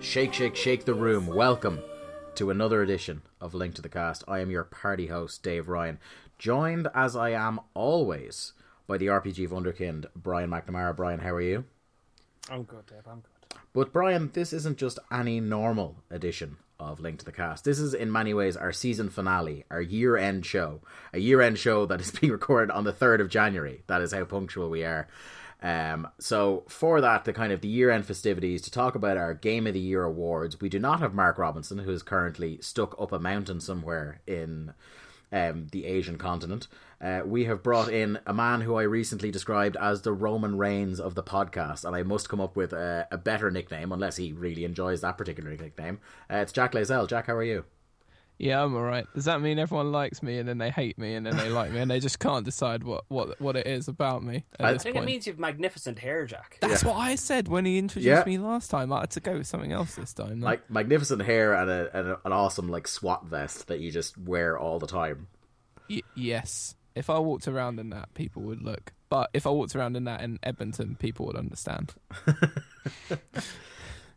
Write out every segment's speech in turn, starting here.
Shake, shake, shake the room. Welcome to another edition of Link to the Cast. I am your party host, Dave Ryan, joined as I am always by the RPG Wunderkind, Brian McNamara. Brian, how are you? I'm good, Dave. I'm good. But Brian, this isn't just any normal edition of Link to the Cast. This is in many ways our season finale, our year end show. A year end show that is being recorded on the 3rd of January. That is how punctual we are. Um, so for that, the kind of the year end festivities to talk about our Game of the Year awards, we do not have Mark Robinson, who is currently stuck up a mountain somewhere in um, the Asian continent. Uh, we have brought in a man who I recently described as the Roman Reigns of the podcast, and I must come up with a, a better nickname, unless he really enjoys that particular nickname. Uh, it's Jack Layzell. Jack, how are you? Yeah, I'm alright. Does that mean everyone likes me and then they hate me and then they like me and they just can't decide what, what, what it is about me at I this think point? it means you've magnificent hair, Jack. That's what I said when he introduced Yeah. me last time. I had to go with something else this time. though. Like magnificent hair and, a, and a, an awesome like SWAT vest that you just wear all the time. Y- yes. If I walked around in that, people would look. But if I walked around in that in Edmonton, people would understand.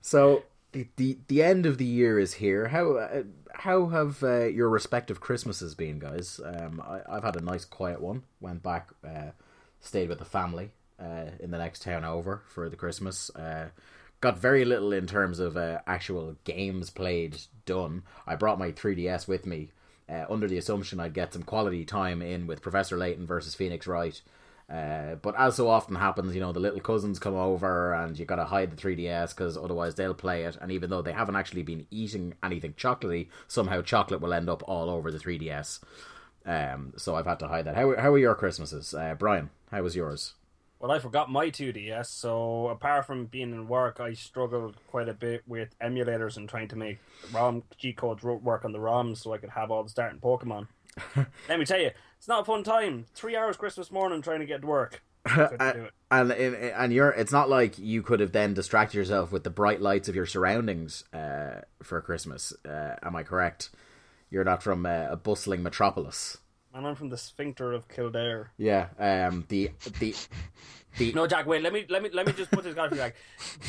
So the, the the end of the year is here. How uh, how have uh, your respective Christmases been, guys? Um, I, I've had a nice quiet one. Went back, uh, stayed with the family uh, in the next town over for the Christmas. Uh, got very little in terms of uh, actual games played done. I brought my 3DS with me uh, under the assumption I'd get some quality time in with Professor Layton versus Phoenix Wright. Uh, but as so often happens, you know, the little cousins come over and you gotta hide the 3DS because otherwise they'll play it. And even though they haven't actually been eating anything chocolatey, somehow chocolate will end up all over the 3DS. Um, so I've had to hide that. How, how are your Christmases? Uh, Brian, how was yours? Well, I forgot my 2DS, so apart from being in work, I struggled quite a bit with emulators and trying to make ROM G codes work on the ROMs so I could have all the starting Pokemon. Let me tell you, it's not a fun time. Three hours Christmas morning trying to get to work. Couldn't do it. And and and you're it's not like you could have then distracted yourself with the bright lights of your surroundings uh, for Christmas. Uh, am I correct? You're not from uh, a bustling metropolis. And I'm from the sphincter of Kildare. Yeah. Um. The the the No, Jack, wait. Let me let me let me just put this you. Jack.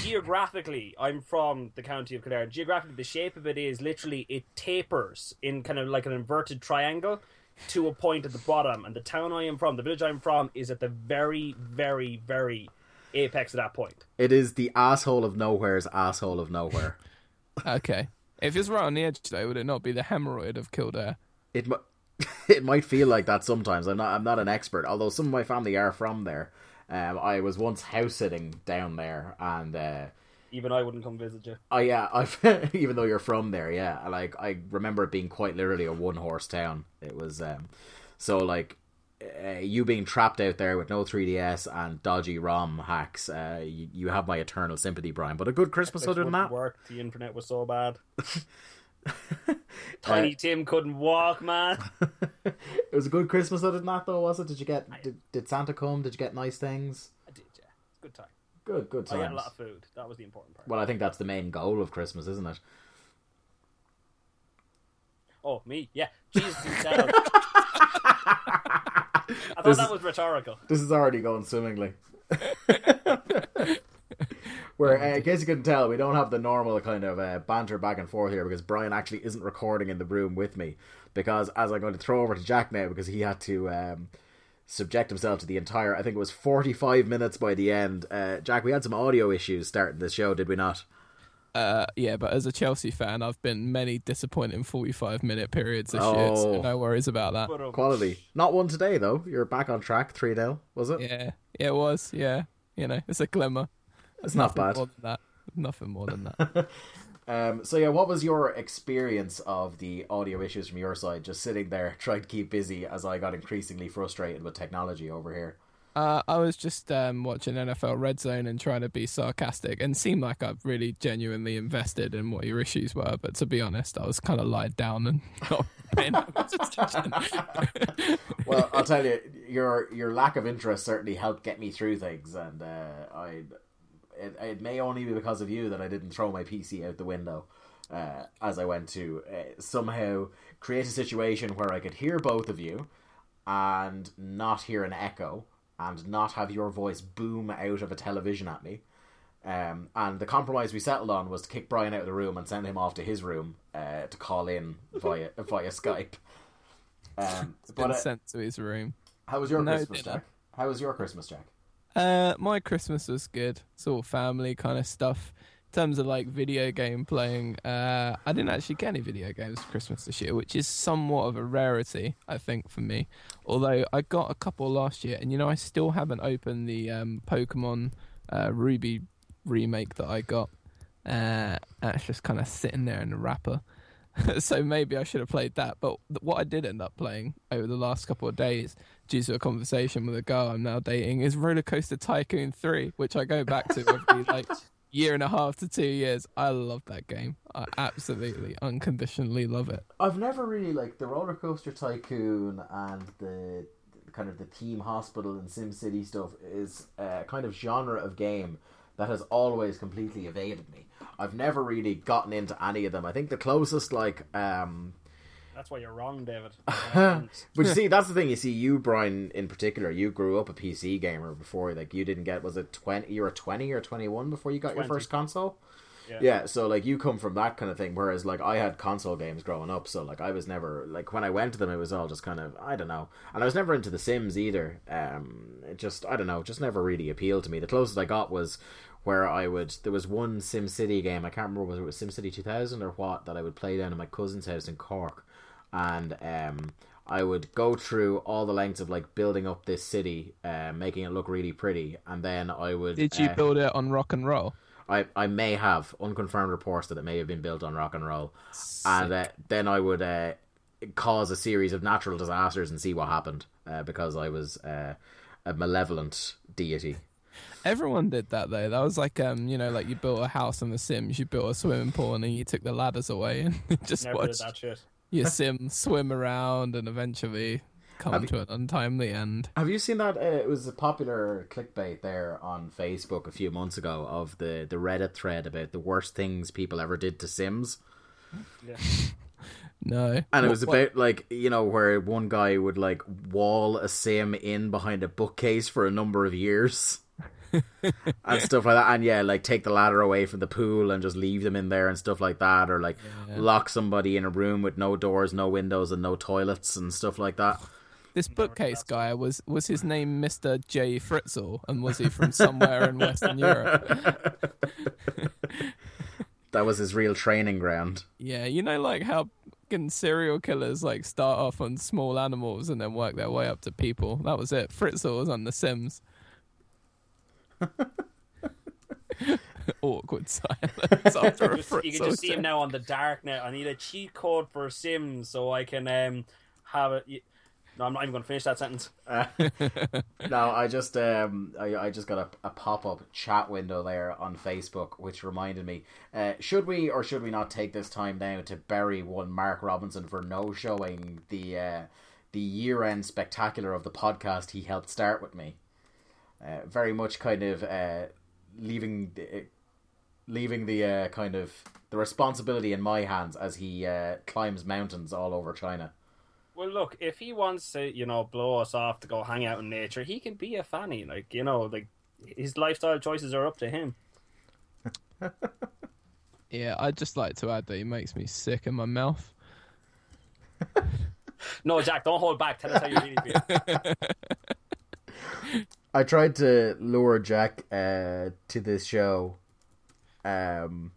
Geographically, I'm from the county of Kildare. Geographically, the shape of it is literally it tapers in kind of like an inverted triangle to a point at the bottom. And the town I am from, the village I'm from, is at the very, very, very apex of that point. it is the asshole of nowhere's asshole of nowhere. Okay. If it's right on the edge, though, would it not be the hemorrhoid of Kildare? It mi- it might feel like that sometimes. I'm not I'm not an expert, although some of my family are from there. Um, I was once house sitting down there, and uh, Even I wouldn't come visit you. Oh yeah, I've even though you're from there, yeah. Like I remember it being quite literally a one horse town. It was um, so like uh, you being trapped out there with no 3ds and dodgy ROM hacks. Uh, you, you have my eternal sympathy, Brian. But a good Christmas Which other than that. work. The internet was so bad. Tiny Tim couldn't walk, man. It was a good Christmas other than that, though. Was it? Did you get? Did, did Santa come? Did you get nice things? I did, yeah. Good time. Good, good times. I got a lot of food. That was the important part. Well, I think that's the main goal of Christmas, isn't it? Oh, me? Yeah. Jesus himself. I thought This that was rhetorical. This is already going swimmingly. Where, uh, in case you couldn't tell, we don't have the normal kind of uh, banter back and forth here because Brian actually isn't recording in the room with me. Because as I'm going to throw over to Jack now, because he had to um, subject himself to the entire, I think it was 45 minutes by the end. Uh, Jack, we had some audio issues starting the show, did we not? Uh, yeah, but as a Chelsea fan, I've been many disappointing 45 minute periods this year, Oh. so no worries about that. Quality. Not one today, though. You're back on track, 3 0, was it? Yeah, Yeah, it was. Yeah, you know, it's a glimmer. It's not Nothing bad. More than that. Nothing more than that. Um, so yeah, what was your experience of the audio issues from your side? Just sitting there trying to keep busy as I got increasingly frustrated with technology over here. Uh, I was just um, watching NFL Red Zone and trying to be sarcastic and seem like I've really genuinely invested in what your issues were. But to be honest, I was kind of lied down and not paying attention. Well, I'll tell you, your your lack of interest certainly helped get me through things, and uh, I it, it may only be because of you that I didn't throw my PC out the window uh, as I went to uh, somehow create a situation where I could hear both of you and not hear an echo and not have your voice boom out of a television at me. Um, and the compromise we settled on was to kick Brian out of the room and send him off to his room uh, to call in via via Skype. Um, but Been uh, sent to his room. how was your No Christmas, dinner. Jack? How was your Christmas, Jack? Uh, my Christmas was good. It's all family kind of stuff. In terms of like video game playing, uh, I didn't actually get any video games for Christmas this year, which is somewhat of a rarity, I think, for me. Although I got a couple last year, and you know, I still haven't opened the um, Pokemon uh, Ruby remake that I got. Uh, it's just kind of sitting there in the wrapper. so maybe I should have played that. But what I did end up playing over the last couple of days, due to a conversation with a girl I'm now dating, is Roller Coaster Tycoon 3, which I go back to every like year and a half to two years. I love that game. I absolutely, unconditionally love it. I've never really liked the roller coaster tycoon and the kind of the theme hospital and Sim City stuff is a kind of genre of game that has always completely evaded me. I've never really gotten into any of them. I think the closest like um That's why you're wrong, David. but you see that's the thing you see you Brian in particular you grew up a PC gamer before like you didn't get was it 20 you were 20 or 21 before you got your first console Yeah. yeah so like you come from that kind of thing whereas like i had console games growing up so like i was never like when i went to them it was all just kind of i don't know and i was never into the sims either um it just i don't know just never really appealed to me the closest i got was where i would there was one sim city game i can't remember whether it was sim city 2000 or what that i would play down at my cousin's house in cork and um I would go through all the lengths of like building up this city, uh, making it look really pretty, and then I would. Did you uh, build it on rock and roll? I, I may have unconfirmed reports that it may have been built on rock and roll, and uh, then I would uh, cause a series of natural disasters and see what happened uh, because I was uh, a malevolent deity. Everyone did that though. That was like um, you know, like you built a house in The Sims, you built a swimming pool, and then you took the ladders away and just Never did watched that shit. your sim swim around and eventually come Have you- to an untimely end. Have you seen that? Uh, it was a popular clickbait there on Facebook a few months ago of the the Reddit thread about the worst things people ever did to Sims. Yeah. No, And it was what- about like you know where one guy would like wall a sim in behind a bookcase for a number of years and stuff like that. And yeah, like take the ladder away from the pool and just leave them in there and stuff like that, or like lock somebody in a room with no doors, no windows, and no toilets and stuff like that. This bookcase guy was was his name Mister J Fritzl, and was he from somewhere in Western Europe? That was his real training ground. Yeah, you know, like how fucking serial killers like start off on small animals and then work their way up to people. That was it. Fritzl was on The Sims. Awkward silence after a Just- you can just see him now on the dark net. I need a cheat code for Sims so I can um have it. No, I'm not even going to finish that sentence. No, I just um I, I just got a, a pop up chat window there on Facebook, which reminded me. Uh, should we or should we not take this time now to bury one Mark Robinson for no showing the uh, the year end spectacular of the podcast he helped start with me? Uh, very much kind of uh, leaving the, leaving the uh, kind of the responsibility in my hands as he uh, climbs mountains all over China. Well, look, if he wants to, you know, blow us off to go hang out in nature, he can be a fanny. Like, you know, like his lifestyle choices are up to him. Yeah, I'd just like to add that he makes me sick in my mouth. No, Jack, don't hold back. Tell us how you really feel. I tried to lure Jack uh, to this show um,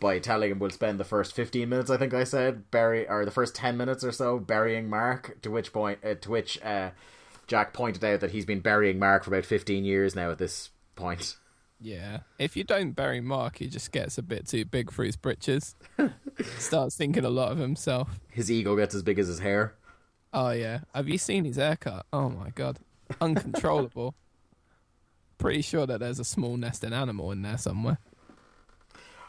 by telling him we'll spend the first 15 minutes, I think I said, bury or the first 10 minutes or so burying Mark, to which point, uh, to which uh, Jack pointed out that he's been burying Mark for about 15 years now at this point. Yeah. If you don't bury Mark, he just gets a bit too big for his britches. Starts thinking a lot of himself. His ego gets as big as his hair. Oh yeah. Have you seen his haircut? Oh my god. Uncontrollable. Pretty sure that there's a small nesting animal in there somewhere.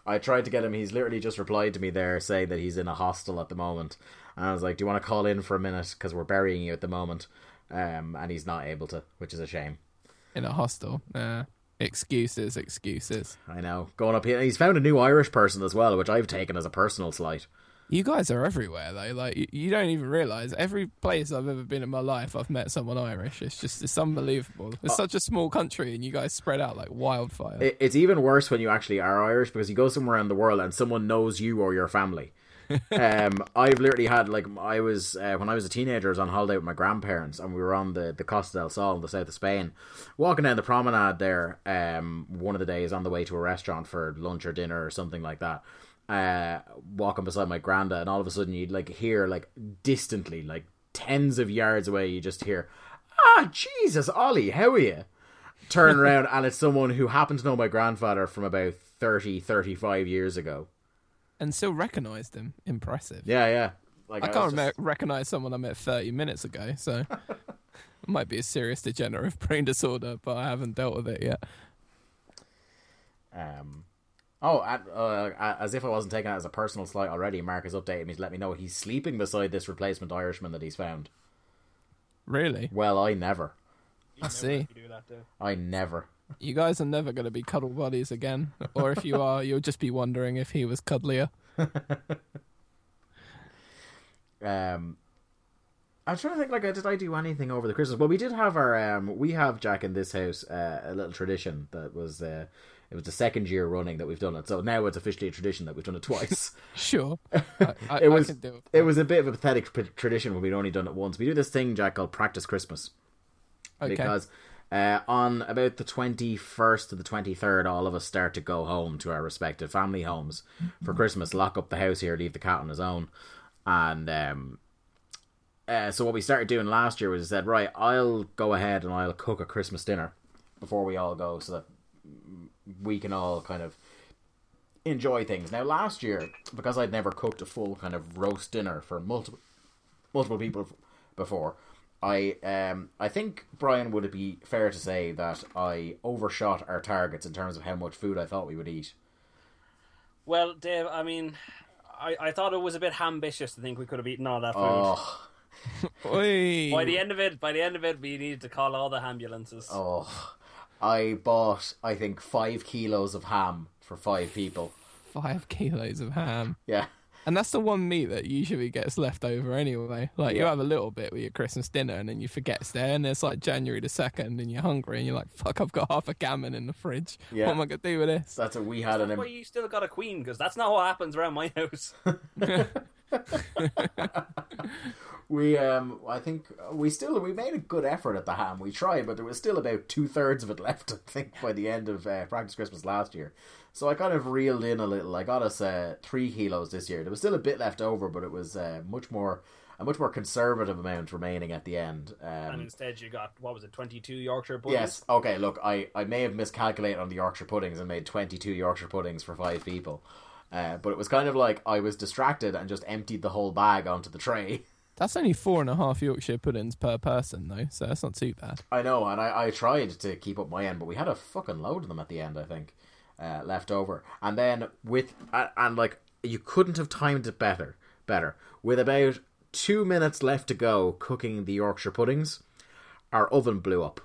I tried to get him. He's literally just replied to me there saying that he's in a hostel at the moment. And I was like, "Do you want to call in for a minute? Because we're burying you at the moment." Um, and he's not able to, which is a shame. In a hostel. Uh, excuses, excuses. I know. Going up here, he's found a new Irish person as well, which I've taken as a personal slight. You guys are everywhere though. Like you, you don't even realize every place I've ever been in my life, I've met someone Irish. It's just it's unbelievable. It's such a small country, and you guys spread out like wildfire. It, it's even worse when you actually are Irish because you go somewhere in the world and someone knows you or your family. um, I've literally had like I was uh, when I was a teenager, I was on holiday with my grandparents, and we were on the the Costa del Sol in the south of Spain, walking down the promenade there. Um, one of the days on the way to a restaurant for lunch or dinner or something like that. Uh, walking beside my granda, and all of a sudden you'd like hear like distantly, like tens of yards away, you just hear, "Ah, Jesus, Ollie, how are you?" Turn around, and it's someone who happened to know my grandfather from about 30, 35 years ago. and still recognized him. Impressive. Yeah, yeah. Like I was can't just- recognize someone I met 30 minutes ago, so it might be a serious degenerative brain disorder, but I haven't dealt with it yet. Um, oh, uh, as if I wasn't taking that as a personal slight already, Mark has updated me to let me know he's sleeping beside this replacement Irishman that he's found. Really? Well, I never. I see. You do that too. I never. You guys are never going to be cuddle buddies again, or if you are, you'll just be wondering if he was cuddlier. Um, I'm trying to think. Like, did I do anything over the Christmas? Well, we did have our. Um, we have Jack in this house uh, a little tradition that was. Uh, it was the second year running that we've done it. So now it's officially a tradition that we've done it twice. Sure, I, I, it was can do it. it was a bit of a pathetic p- tradition when we'd only done it once. We do this thing, Jack, called practice Christmas. Okay. because uh, on about the 21st to the 23rd all of us start to go home to our respective family homes for christmas lock up the house here leave the cat on his own and um, uh, so what we started doing last year was we said right i'll go ahead and i'll cook a christmas dinner before we all go so that we can all kind of enjoy things now last year because i'd never cooked a full kind of roast dinner for multiple multiple people before. I um I think Brian would it be fair to say that I overshot our targets in terms of how much food I thought we would eat. Well, Dave, I mean, I, I thought it was a bit ambitious to think we could have eaten all that food. Oh, By the end of it, by the end of it, we needed to call all the ambulances. oh, I bought I think five kilos of ham for five people. Five kilos of ham. Yeah, And that's the one meat that usually gets left over anyway. Like you have a little bit with your Christmas dinner, and then you forget it's there, and it's like January the second, and you're hungry, and you're like, "Fuck, I've got half a gammon in the fridge. Yeah. What am I gonna do with this?" that's what we had. That's And why you still got a queen, because that's not what happens around my house. we um I think we still we made a good effort at the ham. We tried, but there was still about two thirds of it left. I think by the end of uh, practice Christmas last year. So I kind of reeled in a little. I got us uh, three kilos this year. There was still a bit left over, but it was uh, much more a much more conservative amount remaining at the end. and Um, instead, you got what was it, twenty-two Yorkshire puddings? yes, okay. Look, I I may have miscalculated on the Yorkshire puddings and made twenty two Yorkshire puddings for five people. Uh, but it was kind of like I was distracted and just emptied the whole bag onto the tray. That's only four and a half Yorkshire puddings per person, though, so that's not too bad. I know, and I, I tried to keep up my end, but we had a fucking load of them at the end. I think uh, left over, and then with and, and like you couldn't have timed it better. Better with about two minutes left to go cooking the Yorkshire puddings, our oven blew up.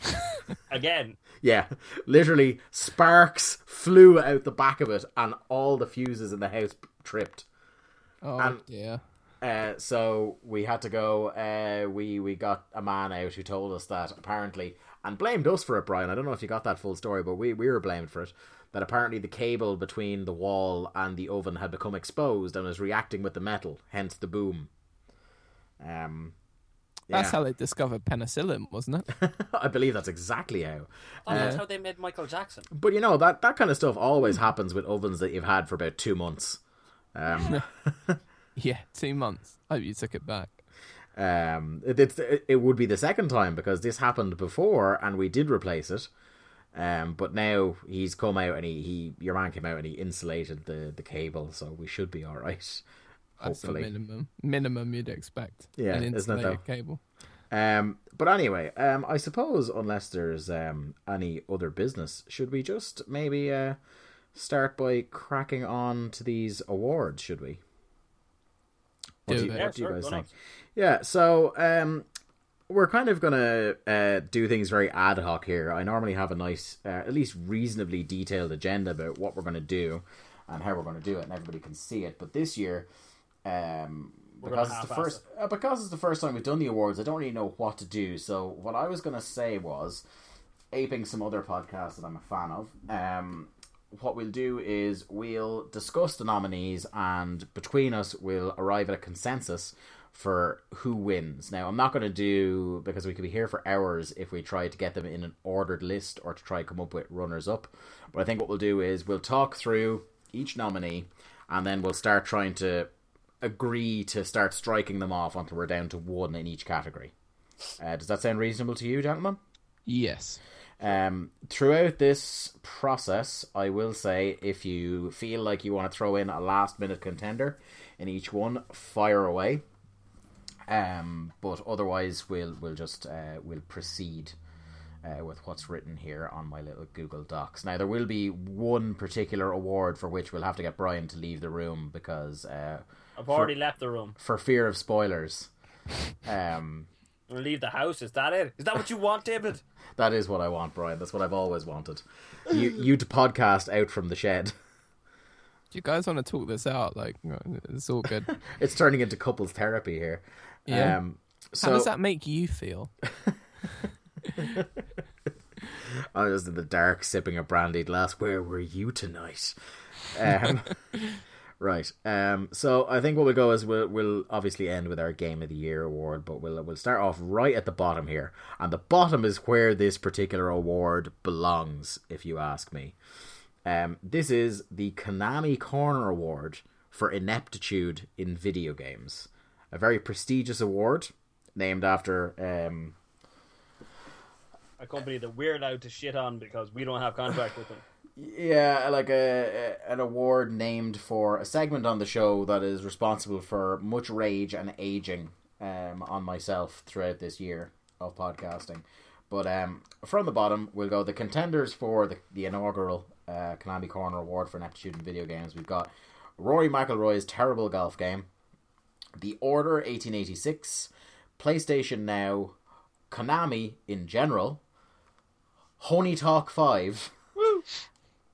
Again, Yeah, literally sparks flew out the back of it, and all the fuses in the house tripped. Oh Um, dear. Uh, so we had to go. Uh, we we got a man out who told us that apparently, and blamed us for it, Brian. I don't know if you got that full story, but we we were blamed for it. That apparently the cable between the wall and the oven had become exposed and was reacting with the metal, hence the boom. Um, That's how they discovered penicillin, wasn't it? I believe that's exactly how. oh, that's Uh, how they made Michael Jackson. But you know that that kind of stuff always happens with ovens that you've had for about two months. Um, yeah, two months. I hope you took it back. Um, it, it's it would be the second time because this happened before and we did replace it. Um, but now he's come out and he, he your man came out and he insulated the, the cable, so we should be all right. Hopefully. minimum minimum you'd expect. Yeah, an it insulated cable. Um, but anyway, um, I suppose unless there's um any other business, should we just maybe uh start by cracking on to these awards? Should we? What Do do you, it. what Yeah, do you guys think? nuts. Yeah, so um, we're kind of gonna uh, do things very ad hoc here. I normally have a nice, uh, at least reasonably detailed agenda about what we're gonna do and how we're gonna do it, and everybody can see it. But this year, um, because it's the half-ass first, uh, because it's the first time we've done the awards, I don't really know what to do. So what I was gonna say was, aping some other podcasts that I'm a fan of. Um, what we'll do is we'll discuss the nominees, and between us, we'll arrive at a consensus for who wins. Now, I'm not going to do because we could be here for hours if we try to get them in an ordered list or to try to come up with runners up. But I think what we'll do is we'll talk through each nominee, and then we'll start trying to agree to start striking them off until we're down to one in each category. Uh, does that sound reasonable to you, gentlemen? Yes. Um, throughout this process, I will say if you feel like you want to throw in a last minute contender in each one, fire away. Um, but otherwise, we'll we'll just uh, we'll proceed uh, with what's written here on my little Google Docs. Now, there will be one particular award for which we'll have to get Brian to leave the room because uh, I've already left the room. for fear of spoilers. Um, I'm leave the house. Is that it? Is that what you want, David? that is what I want, Brian. That's what I've always wanted. You you to podcast out from the shed. Do you guys want to talk this out? Like, it's all good. It's turning into couples therapy here. Yeah. Um, so How does that make you feel? I was in the dark sipping a brandy glass. Where were you tonight? Um, right. Um, so I think what we'll go is we'll we'll obviously end with our Game of the Year award, but we'll we'll start off right at the bottom here, and the bottom is where this particular award belongs, if you ask me. Um, this is the Konami Corner Award for ineptitude in video games, a very prestigious award named after um, A company that we're allowed to shit on because we don't have contract with them. Yeah, like a, an award named for a segment on the show that is responsible for much rage and aging um, on myself throughout this year of podcasting. But um, from the bottom, we'll go the contenders for the, the inaugural uh, Konami Corner Award for ineptitude in video games. We've got Rory McIlroy's terrible golf game, The Order 1886, PlayStation Now, Konami in general, Tony Hawk 5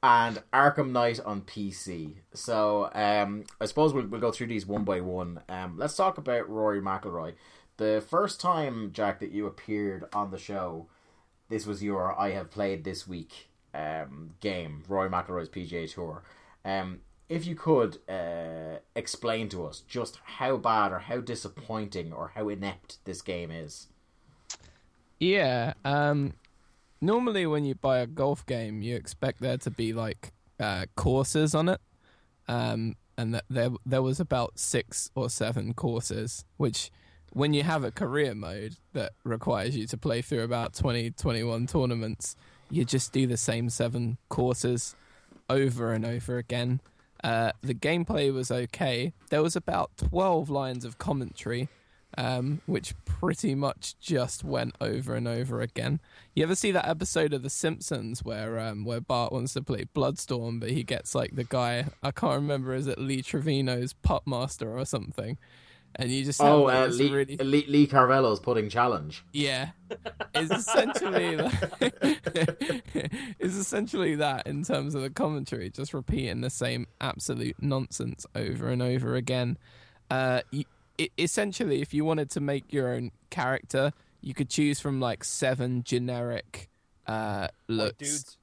and Arkham Knight on PC. So um, I suppose we'll, we'll go through these one by one. Um, let's talk about Rory McIlroy. The first time, Jack, that you appeared on the show, this was your I have played this week um, game, Rory McIlroy's PGA Tour. Um, if you could uh, explain to us just how bad or how disappointing or how inept this game is. Yeah. Um, normally, when you buy a golf game, you expect there to be like uh, courses on it, um, and that there there was about six or seven courses. Which, when you have a career mode that requires you to play through about 20, 21 tournaments, you just do the same seven courses over and over again. Uh, the gameplay was okay. There was about 12 lines of commentary, um, which pretty much just went over and over again. You ever see that episode of The Simpsons where um, where Bart wants to play Bloodstorm, but he gets like the guy I can't remember is it Lee Trevino's putt master or something, and you just Oh, uh, Lee, really Lee, Lee Carvallo's putting challenge. yeah, it's essentially it's essentially that in terms of the commentary, just repeating the same absolute nonsense over and over again. Uh, you, it, essentially, if you wanted to make your own character, you could choose from like seven generic uh, looks.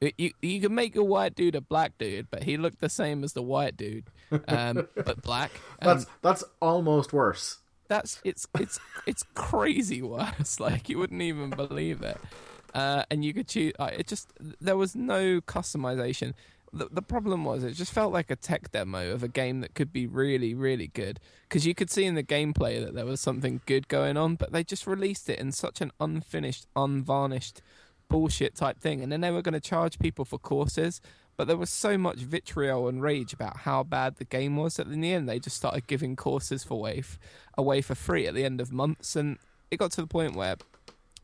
You you can make a white dude a black dude, but he looked the same as the white dude, um, but black. Um, That's that's almost worse. that's it's it's it's crazy worse. Like you wouldn't even believe it. Uh, and you could choose. Uh, it just there was no customization. The, the problem was it just felt like a tech demo of a game that could be really really good. Because you could see in the gameplay that there was something good going on but they just released it in such an unfinished unvarnished bullshit type thing. And then they were going to charge people for courses but there was so much vitriol and rage about how bad the game was that in the end they just started giving courses for Wave away for free at the end of months. And it got to the point where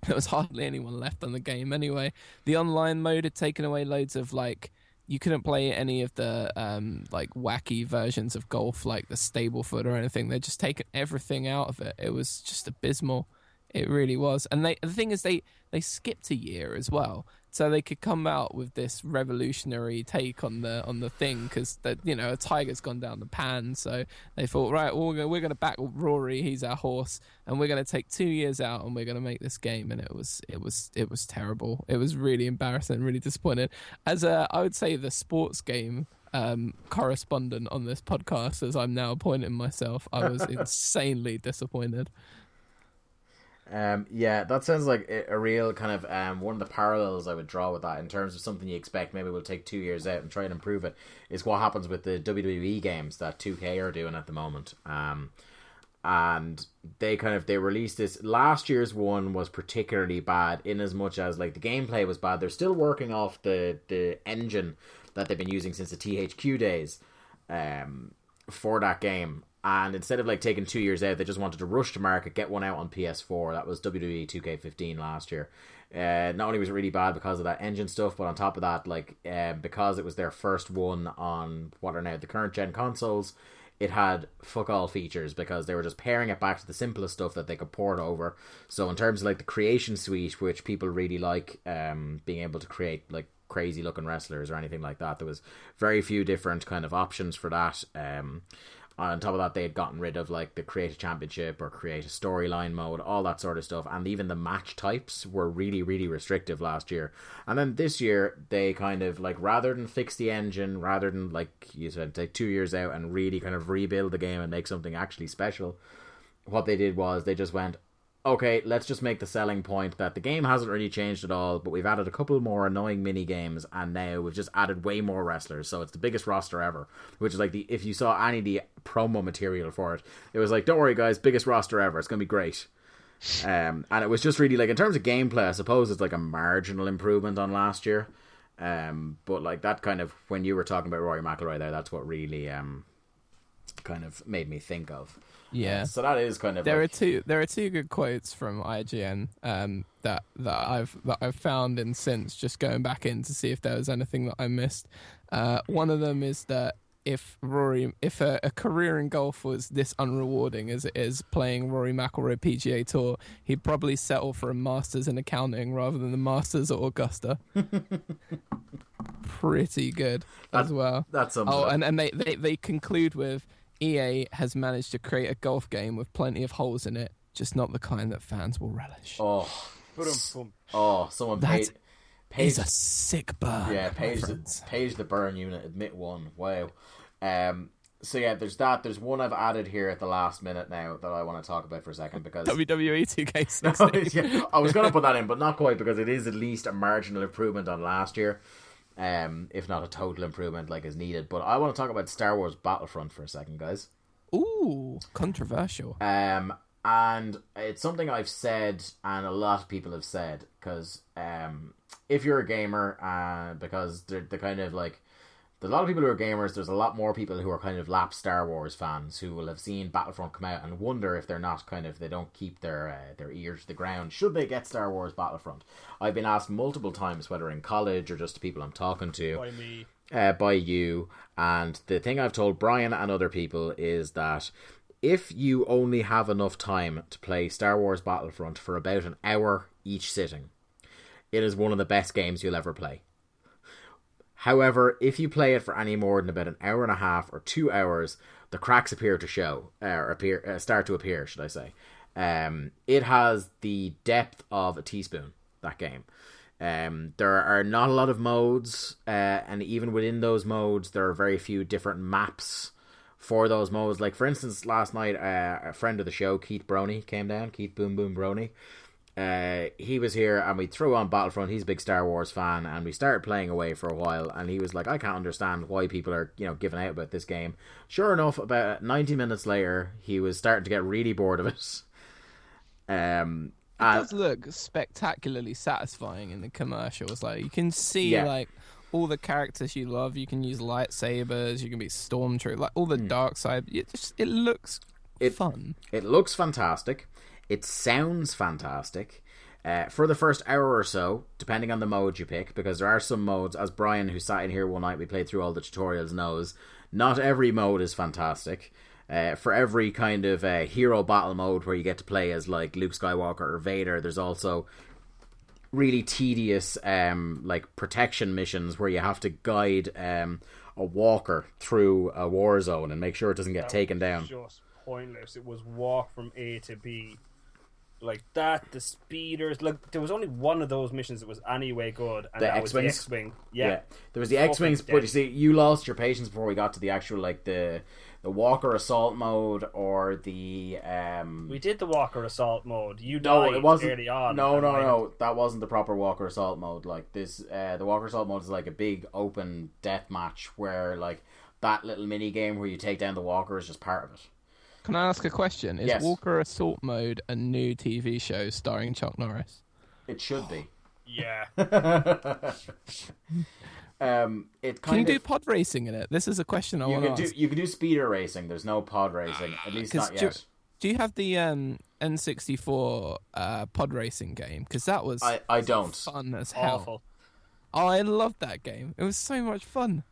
there was hardly anyone left on the game anyway. The online mode had taken away loads of like you couldn't play any of the um, like wacky versions of golf like the Stableford or anything. They'd just taken everything out of it. It was just abysmal. It really was. And they the thing is they they skipped a year as well so they could come out with this revolutionary take on the on the thing because that you know a tiger's gone down the pan. So they thought right well, we're going to back Rory he's our horse and we're going to take two years out and we're going to make this game. And it was it was it was terrible. It was really embarrassing really disappointed. As a I would say the sports game um, correspondent on this podcast as I'm now appointing myself I was insanely disappointed um, yeah, that sounds like a, real kind of um, one of the parallels I would draw with that in terms of something you expect maybe we'll take two years out and try and improve it is what happens with the WWE games that 2K are doing at the moment. Um, and they kind of they released this last year's one was particularly bad in as much as like the gameplay was bad. They're still working off the the engine that they've been using since the THQ days um, for that game and instead of like taking two years out, they just wanted to rush to market, get one out on PS4. That was WWE 2K15 last year. Uh, not only was it really bad because of that engine stuff, but on top of that, like uh, because it was their first one on what are now the current gen consoles, it had fuck all features because they were just pairing it back to the simplest stuff that they could port over. So in terms of like the creation suite, which people really like, um, being able to create like crazy looking wrestlers or anything like that, there was very few different kind of options for that. Um, on top of that, they had gotten rid of like the create a championship or create a storyline mode, all that sort of stuff, and even the match types were really, really restrictive last year. And then this year, they kind of like rather than fix the engine, rather than like you said, take two years out and really kind of rebuild the game and make something actually special. What they did was they just went, okay, let's just make the selling point that the game hasn't really changed at all, but we've added a couple more annoying mini games, and now we've just added way more wrestlers. So it's the biggest roster ever, which is like the if you saw any of the promo material for it, it was like, don't worry, guys, biggest roster ever. It's gonna be great. Um, and it was just really like in terms of gameplay, I suppose it's like a marginal improvement on last year. Um, but like that kind of when you were talking about Rory McIlroy there, that's what really um kind of made me think of. Yeah. So that is kind of there like, are two there are two good quotes from IGN um, that that I've that I've found and since just going back in to see if there was anything that I missed. Uh, one of them is that if Rory if a, a, career in golf was this unrewarding as it is playing Rory McIlroy PGA Tour, he'd probably settle for a masters in accounting rather than the masters at Augusta. Pretty good That- as well. that's Oh, and, and they, they, they conclude with EA has managed to create a golf game with plenty of holes in it, just not the kind that fans will relish. oh, Ba-dum-bum. oh, someone That's- paid. Page, He's a sick burn. yeah, my page the, friends. page the burn unit. Admit one. Wow. Um. So yeah, there's that. There's one I've added here at the last minute now that I want to talk about for a second because WWE 2K16. Yeah, I was going to put that in, but not quite because it is at least a marginal improvement on last year, um, if not a total improvement like is needed. But I want to talk about Star Wars Battlefront for a second, guys. Ooh, controversial. Um, and it's something I've said, and a lot of people have said, because um, if you're a gamer, uh, because they're the kind of like. There's a lot of people who are gamers. There's a lot more people who are kind of lap Star Wars fans who will have seen Battlefront come out and wonder if they're not kind of they don't keep their uh, their ears to the ground. Should they get Star Wars Battlefront? I've been asked multiple times, whether in college or just to people I'm talking to By me. uh, by you. And the thing I've told Brian and other people is that if you only have enough time to play Star Wars Battlefront for about an hour each sitting, it is one of the best games you'll ever play. However, if you play it for any more than about an hour and a half or two hours, the cracks appear to show, or appear, uh, start to appear, should I say. Um, it has the depth of a teaspoon, that game. Um, there are not a lot of modes, uh, and even within those modes, there are very few different maps for those modes. Like, for instance, last night, uh, a friend of the show, Keith Brony, came down, Keith Boom Boom Brony, uh, he was here and we threw on Battlefront. He's a big Star Wars fan, and we started playing away for a while. And he was like, "I can't understand why people are, you know, giving out about this game." Sure enough, about ninety minutes later, he was starting to get really bored of it. Um, It and- does look spectacularly satisfying in the commercials. Like you can see Yeah. like all the characters you love. You can use lightsabers. You can be stormtrooper. Like all the dark side. It just it looks. It- fun. It looks fantastic. It sounds fantastic. Uh, for the first hour or so, depending on the mode you pick, because there are some modes, as Brian, who sat in here one night, we played through all the tutorials, knows, not every mode is fantastic. Uh, for every kind of uh, hero battle mode where you get to play as like Luke Skywalker or Vader, there's also really tedious um, like protection missions where you have to guide um, a walker through a war zone and make sure it doesn't get taken down. Just pointless. It was walk from A to B. Like that, the speeders. Look, there was only one of those missions that was anyway good, and The that was the X-Wings? X-wing. Yeah. there was the X wings, but you see, you lost your patience before we got to the actual like the the Walker assault mode or the um. we did the Walker assault mode. You no, died it wasn't. early on. no, no, I- no. That wasn't the proper Walker assault mode. Like this, uh, the Walker assault mode is like a big open death match where like that little mini game where you take down the Walker is just part of it. Can I ask a question? Is Yes. Walker Assault Mode a new TV show starring Chuck Norris? It should be. Yeah. um, it Can you kind do pod racing in it? This is a question I you want to can do ask. you can do speeder racing. There's no pod racing, at least not do- yet. Do you have the um, N64 uh, pod racing game? Because that was I I don't. fun as hell. Awful. Oh, I loved that game. It was so much fun.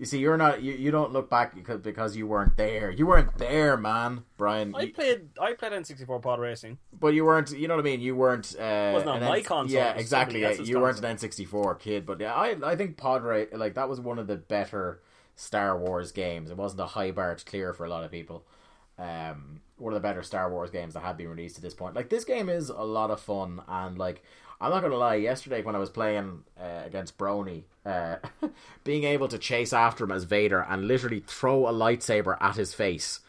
You see, you're not. You, you don't look back because because you weren't there. You weren't there, man, Brian. I You- played. I played N64 pod racing. but you weren't. You know what I mean. You weren't. Uh, Wasn't my N- console, Yeah, exactly. Yeah, you weren't console. an N64 kid, but yeah, I I think Pod Ra- like that was one of the better Star Wars games. It wasn't a high bar to clear for a lot of people. Um, one of the better Star Wars games that had been released at this point. Like this game is a lot of fun, and like I'm not gonna lie. Yesterday when I was playing uh, against Brony, uh, being able to chase after him as Vader and literally throw a lightsaber at his face,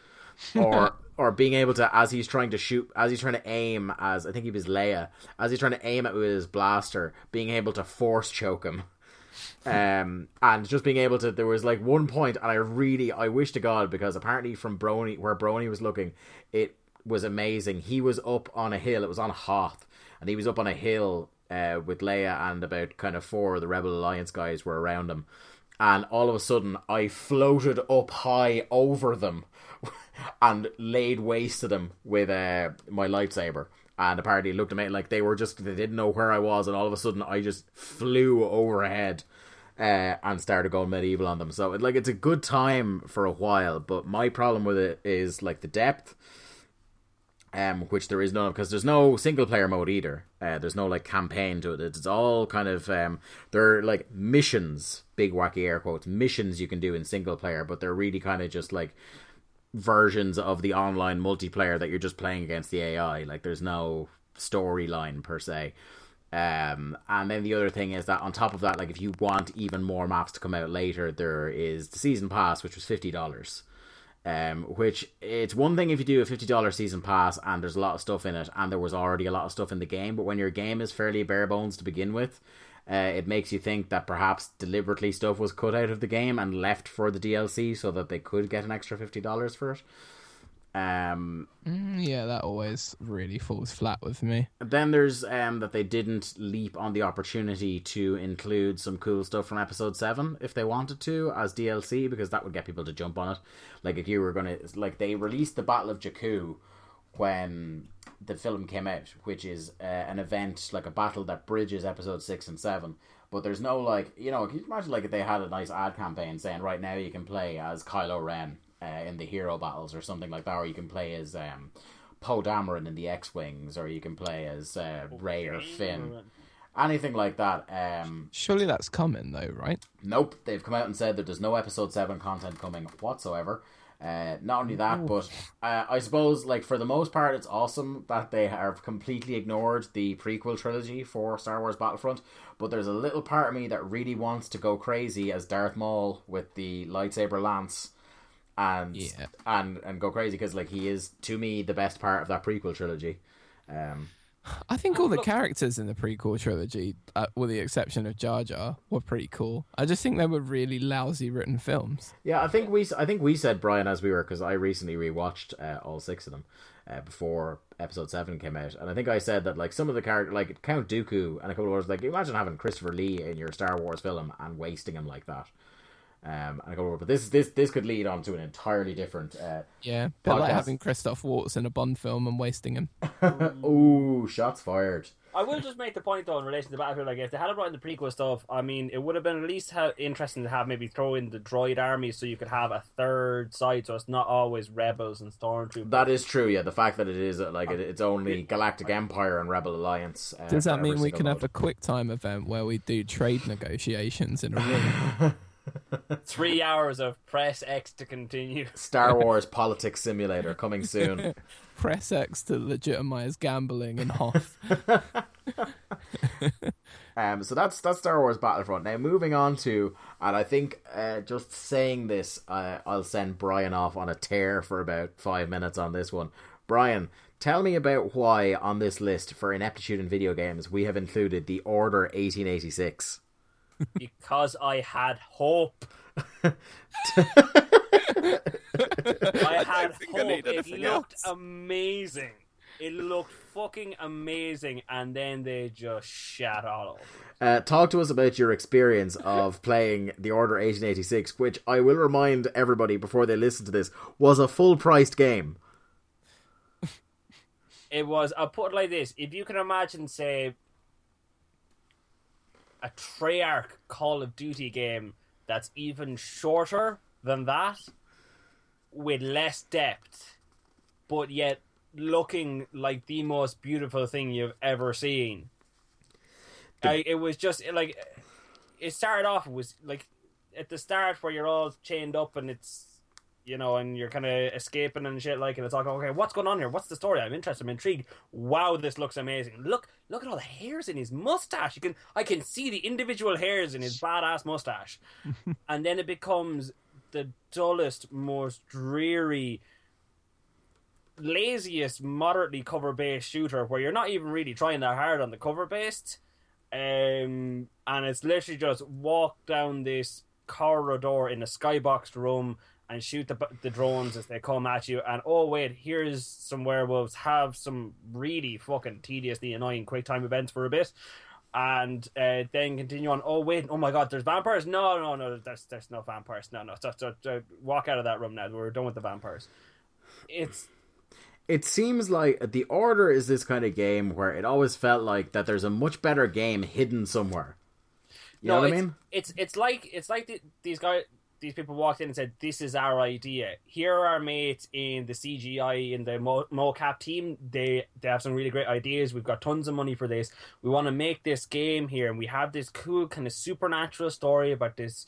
or or being able to as he's trying to shoot, as he's trying to aim, as I think he was Leia, as he's trying to aim at with his blaster, being able to force choke him um, and just being able to there was like one point and i really i wish to god because apparently from brony where brony was looking it was amazing he was up on a hill it was on hoth and he was up on a hill uh, with leia and about kind of four of the rebel alliance guys were around him and all of a sudden i floated up high over them and laid waste to them with uh, my lightsaber. And apparently, looked at me like they were just they didn't know where I was, and all of a sudden, I just flew overhead uh, and started going medieval on them. So, like, it's a good time for a while, but my problem with it is like the depth, um, which there is none of because there's no single player mode either. Uh, there's no like campaign to it. It's all kind of um, they're like missions, big wacky air quotes, missions you can do in single player, but they're really kind of just like versions of the online multiplayer that you're just playing against the AI. Like there's no storyline per se. Um, and then the other thing is that on top of that, like if you want even more maps to come out later, there is the season pass, which was fifty dollars. Um, which it's one thing if you do a fifty dollar season pass and there's a lot of stuff in it, and there was already a lot of stuff in the game. But when your game is fairly bare bones to begin with, uh, it makes you think that perhaps deliberately stuff was cut out of the game and left for the DLC so that they could get an extra fifty dollars for it. Um, Mm, yeah, that always really falls flat with me. then there's um that they didn't leap on the opportunity to include some cool stuff from episode 7 if they wanted to as DLC because that would get people to jump on it. Like if you were going to like they released the Battle of Jakku when the film came out, which is uh, an event like a battle that bridges episode 6 and 7. But there's no like, you know, can you imagine like if they had a nice ad campaign saying right now you can play as Kylo Ren uh, in the hero battles or something like that or you can play as um Poe Dameron in the X Wings, or you can play as uh, Rey or Finn, anything like that. Um, Surely that's coming though, right? nope, they've come out and said that there's no episode seven content coming whatsoever. Uh, not only that, but uh, I suppose, like for the most part, it's awesome that they have completely ignored the prequel trilogy for Star Wars Battlefront. But there's a little part of me that really wants to go crazy as Darth Maul with the lightsaber lance and Yeah. and and go crazy because like he is to me the best part of that prequel trilogy. Um, I think all the characters in the prequel trilogy, uh, with the exception of Jar Jar, were pretty cool. I just think they were really lousy written films. Yeah, I think we I think we said Brian as we were because I recently rewatched uh, all six of them uh, before episode seven came out, and I think I said that like some of the character like Count Dooku and a couple of others like imagine having Christopher Lee in your Star Wars film and wasting him like that. Um, and I go, but this this this could lead on to an entirely different. Uh, Yeah, bit like having Christoph Waltz in a Bond film and wasting him. ooh, shots fired. I will just make the point though in relation to the Battlefield. Like if they had brought in the prequel stuff, I mean, it would have been at least ha- interesting to have maybe throw in the droid army so you could have a third side, so it's not always rebels and stormtroopers. That is true. Yeah, the fact that it is uh, like it, it's only Galactic Empire and Rebel Alliance. Uh, Does that mean we single can have a quick time event where we do trade negotiations in a room? Three hours of press X to continue. Star Wars politics simulator coming soon? Press X to legitimize gambling in Hoth. Um, so that's that's Star Wars Battlefront. Now moving on to, and I think uh, just saying this, uh, I'll send Brian off on a tear for about five minutes on this one. Brian, tell me about why on this list for ineptitude in video games we have included the Order 1886. Because I had hope. I had I hope. need It anything looked else. amazing. It looked fucking amazing, and then they just shat all over. Uh, talk to us about your experience of playing the Order 1886, which I will remind everybody before they listen to this was a full priced game. It was. I'll put it like this: if you can imagine, say, a Treyarch Call of Duty game that's even shorter than that, with less depth, but yet looking like the most beautiful thing you've ever seen. I, it was just like it started off. It was like at the start where you're all chained up and it's you know, and you're kind of escaping and shit like, and it's like, okay, what's going on here? What's the story? I'm interested. I'm intrigued. Wow, this looks amazing. Look, look at all the hairs in his mustache. You can, I can see the individual hairs in his badass mustache, and then it becomes the dullest, most dreary, laziest, moderately cover based shooter where you're not even really trying that hard on the cover based, um, and it's literally just walk down this corridor in a skyboxed room and shoot the the drones as they come at you. And oh wait, here's some werewolves. Have some really fucking tediously annoying quick time events for a bit. And uh, then continue on. Oh wait! Oh my God! There's vampires! No, no, no! There's there's no vampires! No, no! Just, just, just walk out of that room now. We're done with the vampires. It's It seems like the Order is this kind of game where it always felt like that there's a much better game hidden somewhere. You know what I mean? It's it's like it's like the, these guys these people walked in and said, "This is our idea. Here are our mates in the CGI in the Mo- mocap team. They they have some really great ideas. We've got tons of money for this. We want to make this game here, and we have this cool kind of supernatural story about this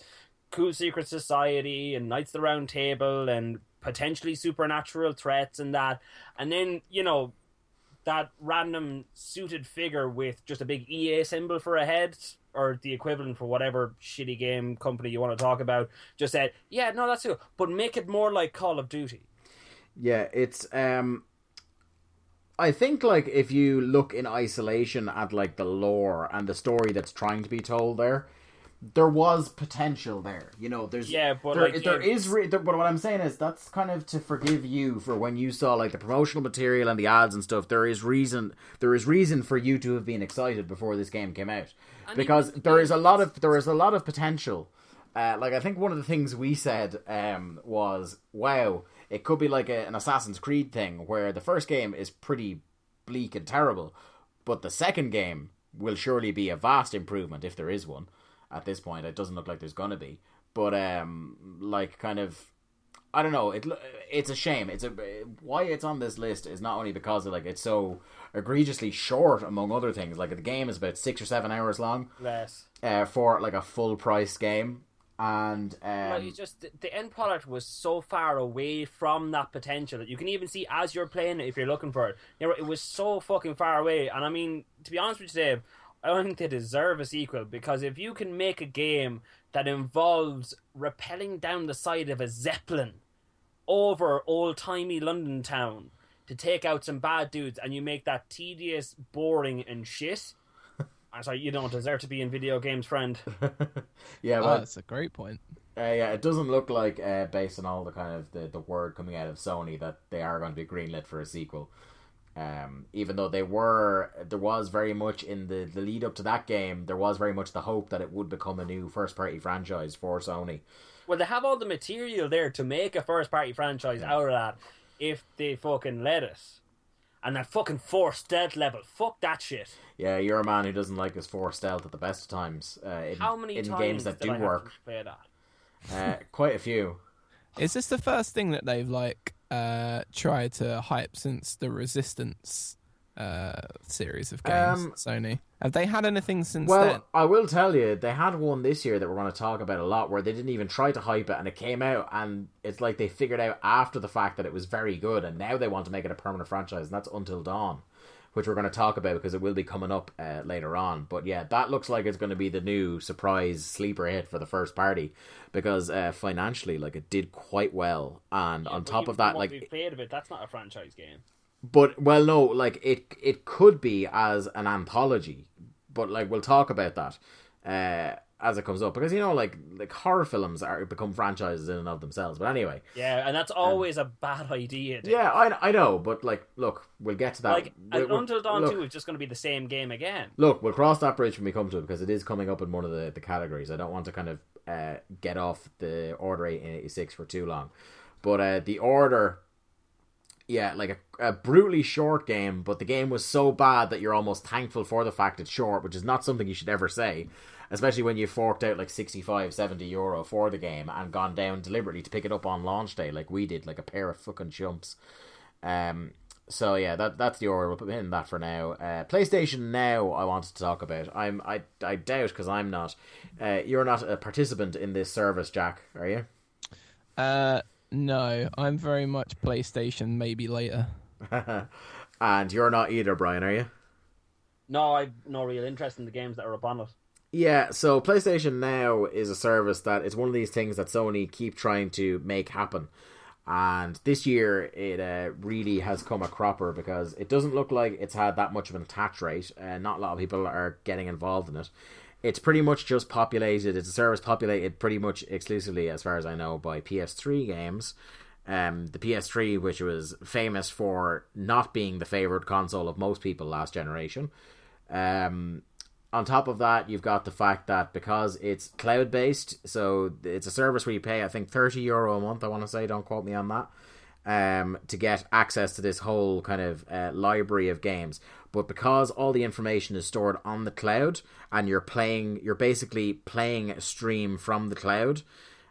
cool secret society and Knights of the Round Table and potentially supernatural threats and that. And then you know." That random suited figure with just a big EA symbol for a head, or the equivalent for whatever shitty game company you want to talk about, just said, "Yeah, no, that's cool," but make it more like Call of Duty. Yeah, it's um I think like if you look in isolation at like the lore and the story that's trying to be told there, there was potential there. You know, there's Yeah, but, there, like, there yeah, is re- there, but what I'm saying is that's kind of to forgive you for when you saw like the promotional material and the ads and stuff. There is reason there is reason for you to have been excited before this game came out because even- there is a lot of there is a lot of potential. Uh, like I think one of the things we said um, was, "Wow, it could be like a, an Assassin's Creed thing where the first game is pretty bleak and terrible, but the second game will surely be a vast improvement if there is one. At this point, it doesn't look like there's gonna be, but um, like kind of." I don't know. It it's a shame. It's a why it's on this list is not only because of like it's so egregiously short among other things. Like the game is about six or seven hours long less. uh, for like a full price game, and Like, um, it's just the- the end product was so far away from that potential that you can even see as you're playing it if you're looking for it. You know, it was so fucking far away. And I mean, to be honest with you, Dave, I don't think they deserve a sequel because if you can make a game that involves rappelling down the side of a zeppelin over old timey London town, to take out some bad dudes, and you make that tedious, boring, and shit. I'm sorry, you don't deserve to be in video games, friend. yeah, Oh, well, that's a great point. Uh, yeah, it doesn't look like, uh, based on all the kind of the, the word coming out of Sony, that they are going to be greenlit for a sequel. Um, even though they were, there was very much in the, the lead up to that game, there was very much the hope that it would become a new first party franchise for Sony. Well, they have all the material there to make a first party franchise out of that if they fucking let us. And that fucking force stealth level, fuck that shit. Yeah, you're a man who doesn't like his force stealth at the best of times. Uh, in, How many in times games that did do I have to work? play that? Uh, quite a few. Is this the first thing that they've like uh tried to hype since the Resistance uh series of games? Um, Sony have they had anything since Well, then? I will tell you, they had one this year that we're going to talk about a lot where they didn't even try to hype it and it came out and it's like they figured out after the fact that it was very good and now they want to make it a permanent franchise and that's Until Dawn, which we're going to talk about because it will be coming up uh, later on. But yeah, that looks like it's going to be the new surprise sleeper hit for the first party because uh, financially, like it did quite well and on top of that, like we've played of it, that's not a franchise game. but well, no, like it it could be as an anthology, but like we'll talk about that uh, as it comes up because you know like like horror films are become franchises in and of themselves. But anyway, Yeah, and that's always a bad idea. Yeah, I, I know, but like look, we'll get to that. like We'll- we'll- Until Dawn look, Two is just going to be the same game again. Look, we'll cross that bridge when we come to it because it is coming up in one of the, the categories. I don't want to kind of uh, get off the Order 1886 for too long. But uh, the Order, yeah, like a, a brutally short game, but the game was so bad that you're almost thankful for the fact it's short, which is not something you should ever say. Especially when you forked out like 65, 70 euro for the game and gone down deliberately to pick it up on launch day, like we did, like a pair of fucking chumps. Um, so yeah, that that's the order. We'll put in that for now. Uh, PlayStation Now, I wanted to talk about. I'm I I doubt because I'm not. Uh, you're not a participant in this service, Jack, are you? Uh, no, I'm very much PlayStation. Maybe later. and you're not either, Brian, are you? No, I've no real interest in the games that are upon it. Yeah, so PlayStation Now is a service that it's one of these things that Sony keep trying to make happen. And this year it uh, really has come a cropper because it doesn't look like it's had that much of an attach rate. Uh, not a lot of people are getting involved in it. It's pretty much just populated. It's a service populated pretty much exclusively, as far as I know, by PS3 games. Um, the PS3, which was famous for not being the favorite console of most people last generation. Um, on top of that, you've got the fact that because it's cloud based, so it's a service where you pay, I think, 30 euro a month, I want to say, don't quote me on that, um, to get access to this whole kind of uh, library of games. But because all the information is stored on the cloud and you're playing, you're basically playing a stream from the cloud.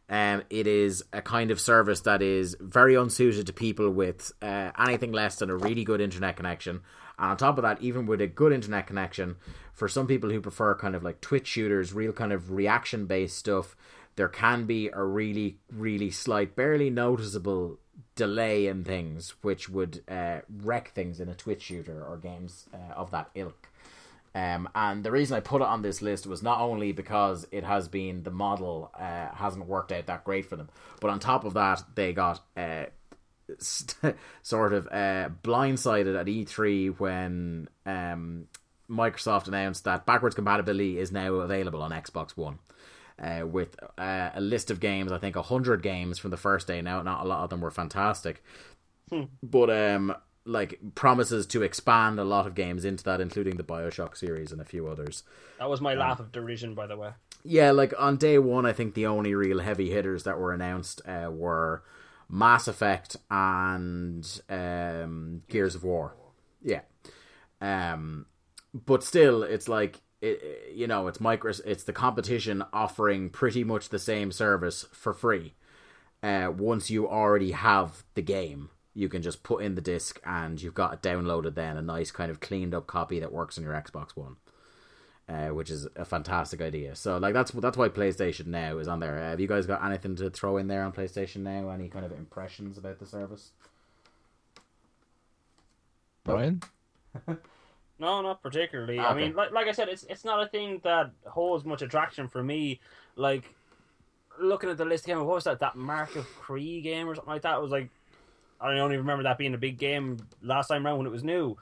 Um, it is a kind of service that is very unsuited to people with uh, anything less than a really good internet connection. And on top of that, even with a good internet connection, for some people who prefer kind of like Twitch shooters, real kind of reaction based stuff, there can be a really, really slight, barely noticeable delay in things, which would uh, wreck things in a Twitch shooter or games uh, of that ilk. Um, and the reason I put it on this list was not only because it has been the model uh, hasn't worked out that great for them, but on top of that, they got uh, st- sort of uh, blindsided at E3 when um, Microsoft announced that backwards compatibility is now available on Xbox One. Uh, with uh, a list of games, I think hundred games from the first day. Now, not a lot of them were fantastic, but um, like promises to expand a lot of games into that, including the Bioshock series and a few others. That was my laugh of derision, by the way. Yeah, like on day one, I think the only real heavy hitters that were announced uh, were Mass Effect and um, Gears of War. Yeah, um, but still, it's like it, it- you know, it's micro, it's the competition offering pretty much the same service for free. Uh, once you already have the game, you can just put in the disc and you've got it downloaded. Then a nice kind of cleaned up copy that works on your Xbox One uh, which is a fantastic idea. So like that's that's why PlayStation Now is on there. Uh, have you guys got anything to throw in there on PlayStation Now? Any kind of impressions about the service? Brian, No, not particularly. I mean, like, like I said, it's it's not a thing that holds much attraction for me. Like looking at the list again, what was that? That Mark of Kri game or something like that. It was like I don't even remember that being a big game last time around when it was new.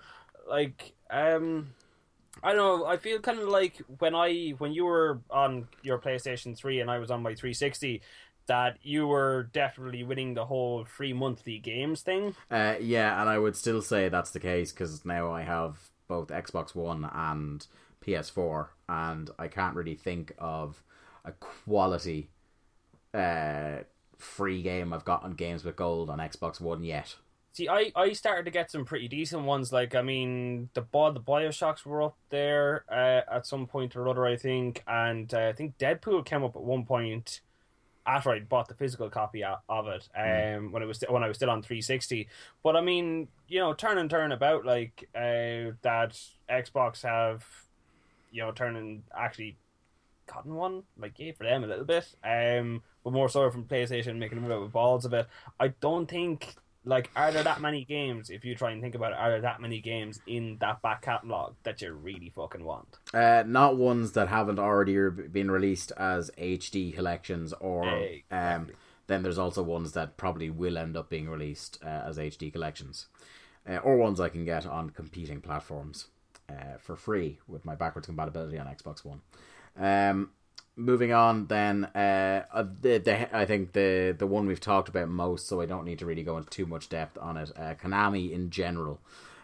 Like, um, I don't know. I feel kind of like when I when you were on your PlayStation Three and I was on my 360, that you were definitely winning the whole free monthly games thing. Uh, yeah, and I would still say that's the case because now I have both Xbox One and PS4, and I can't really think of a quality uh, free game I've got on Games with Gold on Xbox One yet. See, I, I started to get some pretty decent ones. Like, I mean, the the Bioshocks were up there uh, at some point or other, I think, and uh, I think Deadpool came up at one point after I bought the physical copy of it um, mm. when it was st- when I was still on 360. But I mean, you know, turn and turn about like uh, that Xbox have, you know, turning actually gotten one like yeah for them a little bit, um, but more so from PlayStation making them out with balls of it. I don't think like are there that many games if you try and think about it are there that many games in that back catalog that you really fucking want uh not ones that haven't already been released as hd collections or exactly. um then there's also ones that probably will end up being released uh, as hd collections uh, or ones i can get on competing platforms uh, for free with my backwards compatibility on xbox one um moving on then uh, uh, the, the, i think the the one we've talked about most so i don't need to really go into too much depth on it uh, konami in general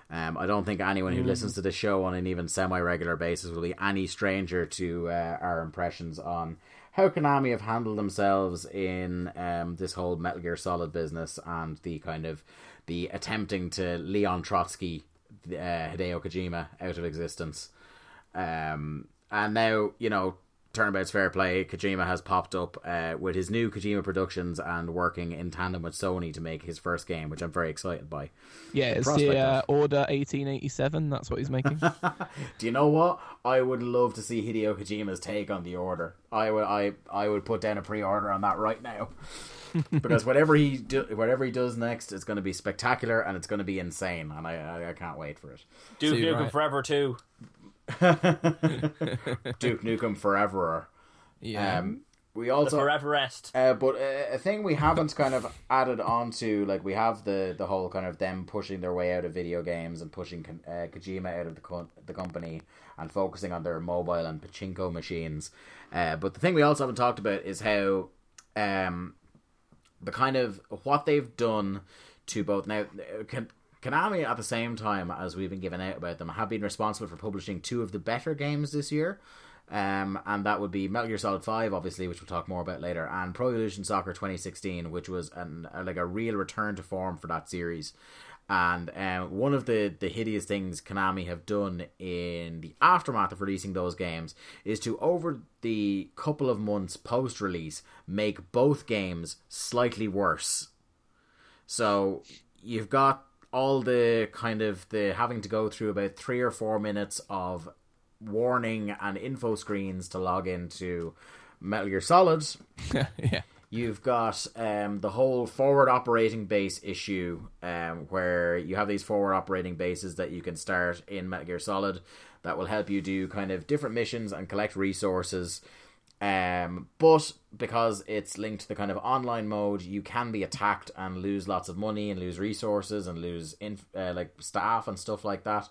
um, i don't think anyone who mm. listens to the show on an even semi-regular basis will be any stranger to uh, our impressions on how konami have handled themselves in um, this whole metal gear solid business and the kind of the attempting to leon trotsky uh, hideo kojima out of existence um, and now you know Turnabout's Fair Play, Kojima has popped up uh, with his new Kojima Productions and working in tandem with Sony to make his first game, which I'm very excited by. Yeah, it's the uh, Order 1887. That's what he's making. Do you know what? I would love to see Hideo Kojima's take on the Order. I would, I, I would put down a pre-order on that right now. because whatever he do, whatever he does next is going to be spectacular and it's going to be insane, and I, I, I can't wait for it. Duke Nukem right. Forever too. Duke Nukem Forever. Yeah. Um, we also the forever rest. Uh, but uh, a thing we haven't kind of added on to, like we have the the whole kind of them pushing their way out of video games and pushing uh, Kojima out of the co- the company and focusing on their mobile and pachinko machines. Uh, but the thing we also haven't talked about is how um, the kind of what they've done to both now. Konami, at the same time as we've been giving out about them, have been responsible for publishing two of the better games this year. Um, and that would be Metal Gear Solid 5, obviously, which we'll talk more about later, and Pro Evolution Soccer 2016, which was an, like a real return to form for that series. And um, one of the, the hideous things Konami have done in the aftermath of releasing those games is to, over the couple of months post release, make both games slightly worse. So you've got all the kind of the having to go through about three or four minutes of warning and info screens to log into Metal Gear Solid. yeah. You've got um, the whole forward operating base issue, um, where you have these forward operating bases that you can start in Metal Gear Solid that will help you do kind of different missions and collect resources um, but because it's linked to the kind of online mode, you can be attacked and lose lots of money and lose resources and lose inf- uh, like staff and stuff like that.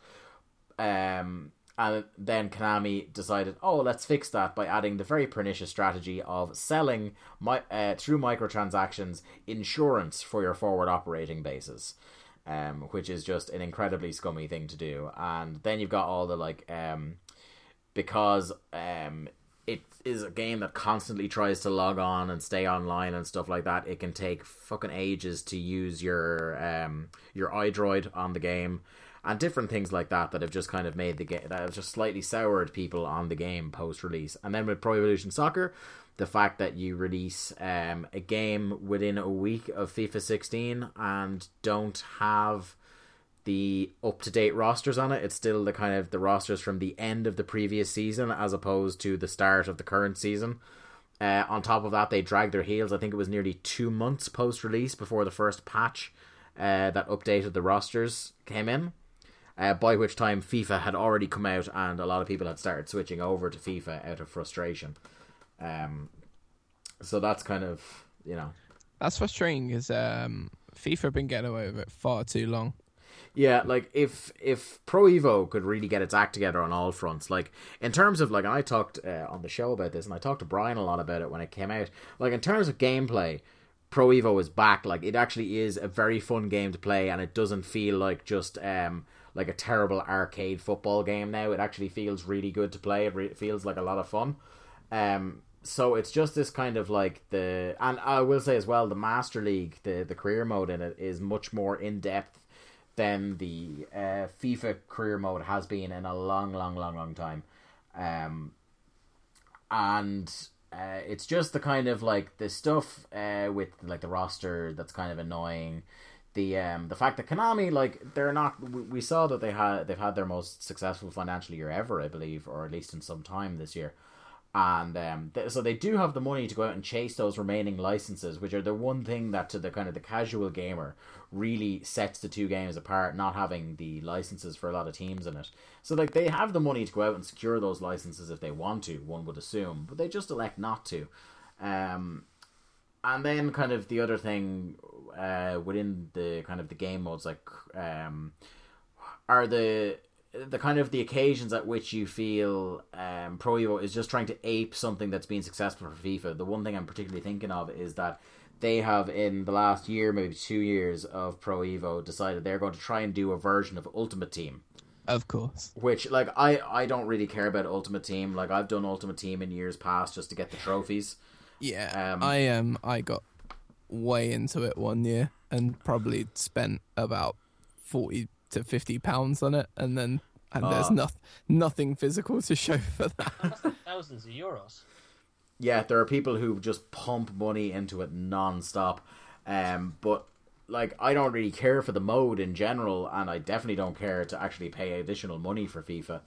Um, and then Konami decided, oh, let's fix that by adding the very pernicious strategy of selling my, uh, through microtransactions insurance for your forward operating bases. Um, which is just an incredibly scummy thing to do. And then you've got all the like, um, because um, it is a game that constantly tries to log on and stay online and stuff like that. It can take fucking ages to use your um your iDroid on the game and different things like that that have just kind of made the game that have just slightly soured people on the game post release. And then with Pro Evolution Soccer, the fact that you release um, a game within a week of FIFA 16 and don't have the up to date rosters on it. It's still the kind of the rosters from the end of the previous season as opposed to the start of the current season. Uh, on top of that, they dragged their heels. I think it was nearly two months post release before the first patch uh, that updated the rosters came in. Uh, by which time FIFA had already come out and a lot of people had started switching over to FIFA out of frustration. Um, so that's kind of you know that's frustrating. because um, FIFA have been getting away with it far too long. Yeah, like if if Pro Evo could really get its act together on all fronts, like in terms of like, I talked uh, on the show about this, and I talked to Brian a lot about it when it came out. Like in terms of gameplay, Pro Evo is back. Like it actually is a very fun game to play, and it doesn't feel like just um like a terrible arcade football game. Now it actually feels really good to play. It re- feels like a lot of fun. Um, so it's just this kind of like the, and I will say as well, the Master League, the the career mode in it is much more in depth than the uh, FIFA career mode has been in a long, long, long, long time. Um, and uh, it's just the kind of like the stuff uh, with like the roster that's kind of annoying. The um the fact that Konami like they're not we, saw that they had they've had their most successful financial year ever I believe or at least in some time this year and um, th- so they do have the money to go out and chase those remaining licenses, which are the one thing that to the kind of the casual gamer really sets the two games apart. Not having the licenses for a lot of teams in it, so like they have the money to go out and secure those licenses if they want to. One would assume, but they just elect not to. Um, and then kind of the other thing uh, within the kind of the game modes, like um, are the the kind of the occasions at which you feel um, Pro Evo is just trying to ape something that's been successful for FIFA. The one thing I'm particularly thinking of is that they have in the last year, maybe two years of Pro Evo, decided they're going to try and do a version of Ultimate Team. Of course. Which, like, I, I don't really care about Ultimate Team. Like, I've done Ultimate Team in years past just to get the trophies. Yeah. Um, I um I got way into it one year and probably spent about forty to fifty pounds on it, and then and there's Ah. nothing physical to show for that. Thousands of euros. yeah, there are people who just pump money into it non-stop. Um, but like I don't really care for the mode in general, and I definitely don't care to actually pay additional money for FIFA.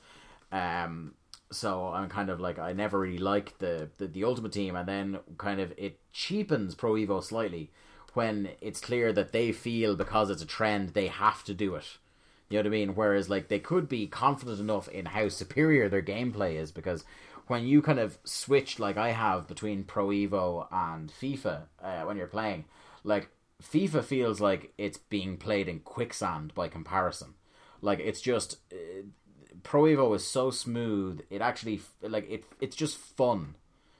Um, so I'm kind of like I never really liked the, the the Ultimate Team, and then kind of it cheapens Pro Evo slightly when it's clear that they feel because it's a trend they have to do it. You know what I mean? Whereas like they could be confident enough in how superior their gameplay is because when you kind of switch like I have between Pro Evo and FIFA uh, when you're playing, like FIFA feels like it's being played in quicksand by comparison. Like it's just uh, Pro Evo is so smooth. It actually like it. It's just fun.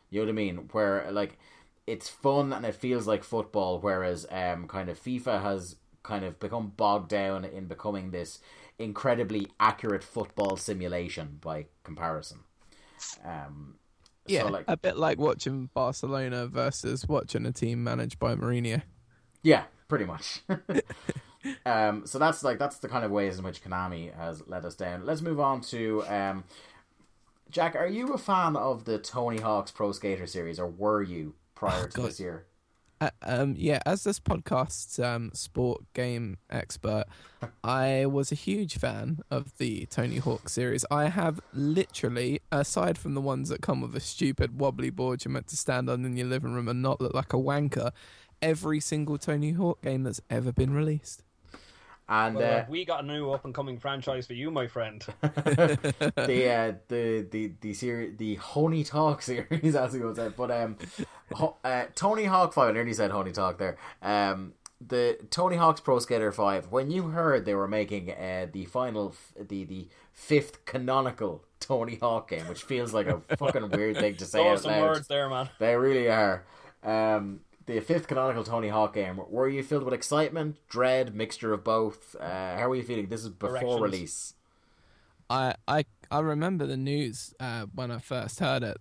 You know what I mean? Where like it's fun and it feels like football, whereas um kind of FIFA has kind of become bogged down in becoming this incredibly accurate football simulation by comparison. Um, Yeah, so like a bit like watching Barcelona versus watching a team managed by Mourinho. Yeah, pretty much. um, so that's like that's the kind of ways in which Konami has let us down. Let's move on to um, Jack. Are you a fan of the Tony Hawk's Pro Skater series, or were you prior Oh, to God. this year? Uh, um, yeah, as this podcast's um, sport game expert, I was a huge fan of the Tony Hawk series. I have literally, aside from the ones that come with a stupid wobbly board you're meant to stand on in your living room and not look like a wanker, every single Tony Hawk game that's ever been released. And Well, uh, we got a new up and coming franchise for you, my friend. the uh, the the the series, the Honey Talk series, as he would say. But um, Ho- uh, Tony Hawk Five. I nearly said Honey Talk there. Um, the Tony Hawk's Pro Skater Five. When you heard they were making uh, the final, f- the the fifth canonical Tony Hawk game, which feels like a fucking weird thing to say Throw out some loud. words there, man. They really are. Um, the fifth canonical Tony Hawk game. Were you filled with excitement, dread, mixture of both? Uh, how were you feeling? This is before Erections. release. I I I remember the news uh, when I first heard it.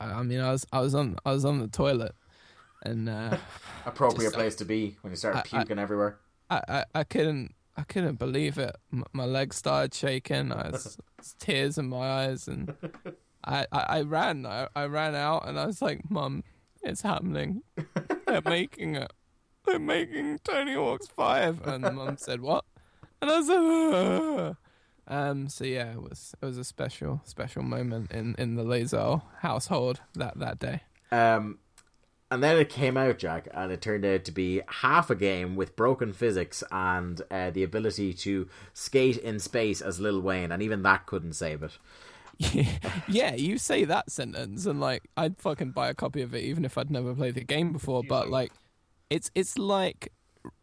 I, I mean, I was I was on I was on the toilet, and uh, Appropriate Just, place to be when you start I- I- puking everywhere. I, I I couldn't I couldn't believe it. M- my legs started shaking. I was tears in my eyes, and I I, I ran. I, I ran out, and I was like, "Mum, it's happening. They're making it. They're making Tony Hawk's Five. And the Mum said, "What?" And I was like. Um. So yeah, it was it was a special special moment in in the Layzell household that that day. Um, and then it came out, Jack, and it turned out to be half a game with broken physics and uh, the ability to skate in space as Lil Wayne, and even that couldn't save it. yeah, you say that sentence, and like I'd fucking buy a copy of it, even if I'd never played the game before. But like, it's it's like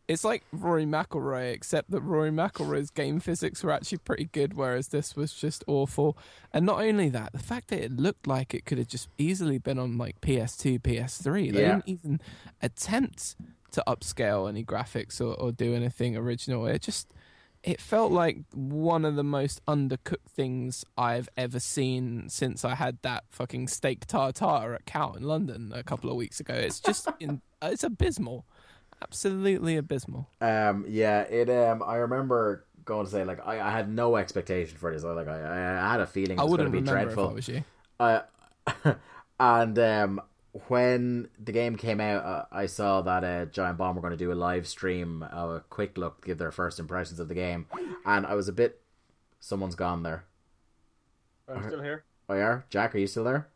it's like Rory McIlroy, except that Rory McIlroy's game physics were actually pretty good, whereas this was just awful. And not only that, the fact that it looked like it could have just easily been on like PS2, PS3. They Yeah. didn't even attempt to upscale any graphics or, or do anything original. It just it felt like one of the most undercooked things I've ever seen since I had that fucking steak tartare at Cow in London a couple of weeks ago. It's just in, it's abysmal, absolutely abysmal. Um, yeah, it. Um, I remember going to say like I, I had no expectation for this. I like I, I had a feeling it was going wouldn't to be dreadful. if I was you. Uh, and um, when the game came out, uh, I saw that uh, Giant Bomb were going to do a live stream, uh, a quick look, give their first impressions of the game, and I was a bit. Someone's gone there. I'm still here. Oh, you are? Jack, are you still there?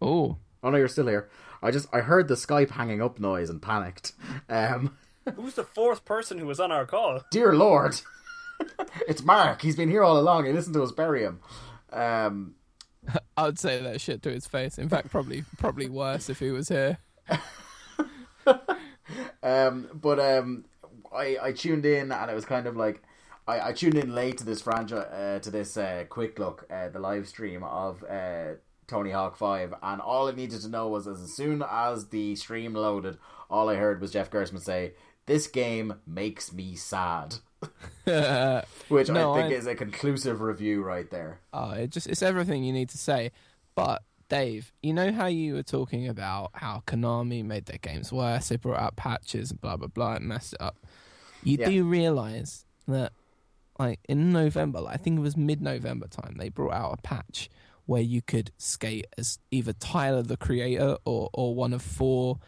Oh, Oh no, you're still here. I just I heard the Skype hanging up noise and panicked. Um, Who's the fourth person who was on our call? dear Lord, it's Mark. He's been here all along. He listened to us bury him. Um, I would say that shit to his face. In fact, probably probably worse if he was here. Um, but um, I I tuned in and it was kind of like I, I tuned in late to this franchise uh, to this uh, quick look uh, the live stream of uh, Tony Hawk Five, and all I needed to know was as soon as the stream loaded, all I heard was Jeff Gerstmann say, "This game makes me sad," which No, I think I- is a conclusive review right there. Oh, it just it's everything you need to say. But Dave, you know how you were talking about how Konami made their games worse, they brought out patches and blah blah blah and messed it up. You Yeah. do realize that like in November, like, I think it was mid November time, they brought out a patch where you could skate as either Tyler the creator or or one of four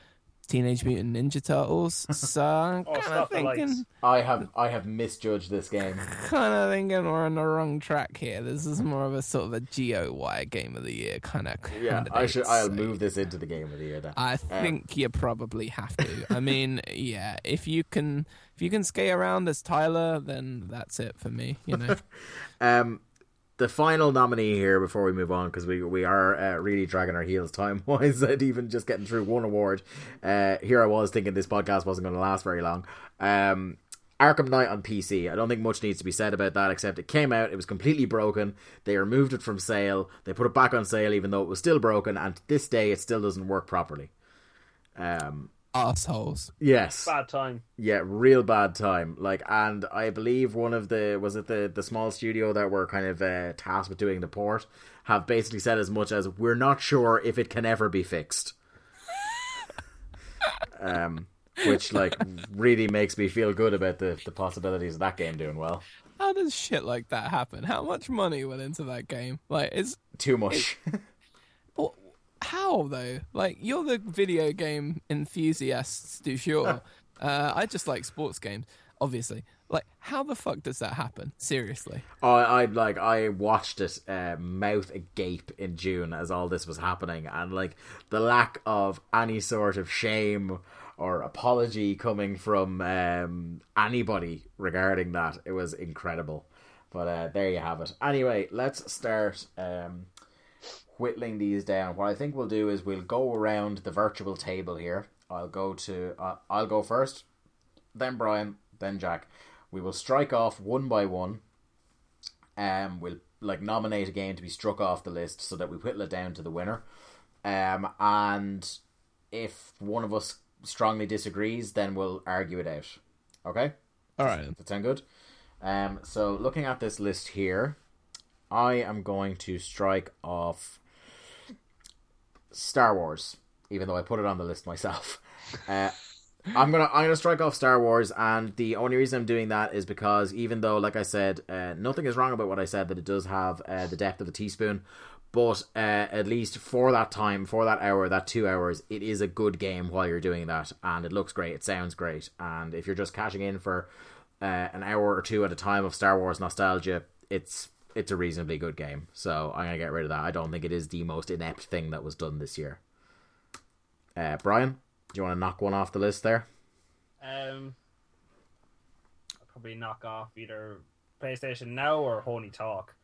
Teenage Mutant Ninja Turtles. So I'm Oh, kind of stop thinking I have I have misjudged this game. kind of thinking we're on the wrong track here. This is more of a sort of a GOY game of the year kind of. Yeah, I should. I'll move this into the game of the year. Then. I think you probably have to. I mean, yeah, if you can, if you can skate around as Tyler, then that's it for me. You know, Um, the final nominee here before we move on because we we are uh, really dragging our heels time wise at even just getting through one award. Uh, here I was thinking this podcast wasn't going to last very long. Um, Arkham Knight on PC. I don't think much needs to be said about that except it came out, it was completely broken. They removed it from sale. They put it back on sale even though it was still broken, and to this day it still doesn't work properly. Um, assholes. yes, Bad time. yeah, real bad time. Like, and I believe one of the was it the the small studio that were kind of uh, tasked with doing the port have basically said as much as we're not sure if it can ever be fixed. um, which like really makes me feel good about the the possibilities of that game doing well. How does shit like that happen? How much money went into that game? Like, it's Too much. What, how though? Like you're the video game enthusiasts du jour. uh, I just like sports games, obviously. Like, how the fuck does that happen? Seriously. I, I like I watched it uh, mouth agape in June as all this was happening, and like the lack of any sort of shame or apology coming from um, anybody regarding that, it was incredible. But uh, there you have it. Anyway, let's start um, whittling these down. What I think we'll do is we'll go around the virtual table here. I'll go to uh, I'll go first, then Brian, then Jack. We will strike off one by one um, we'll like nominate a game to be struck off the list so that we whittle it down to the winner. Um, and if one of us strongly disagrees, then we'll argue it out. Okay, All right. that sound good? Um, so looking at this list here, I am going to strike off Star Wars, even though I put it on the list myself. Uh, I'm gonna I'm gonna strike off Star Wars, and the only reason I'm doing that is because even though, like I said, uh, nothing is wrong about what I said that it does have uh, the depth of a teaspoon, but uh, at least for that time, for that hour, that two hours, it is a good game while you're doing that, and it looks great, it sounds great, and if you're just cashing in for uh, an hour or two at a time of Star Wars nostalgia, it's it's a reasonably good game. So I'm gonna get rid of that. I don't think it is the most inept thing that was done this year. Uh, Brian, do you want to knock one off the list there? Um, I'll probably knock off either PlayStation Now or Honey Talk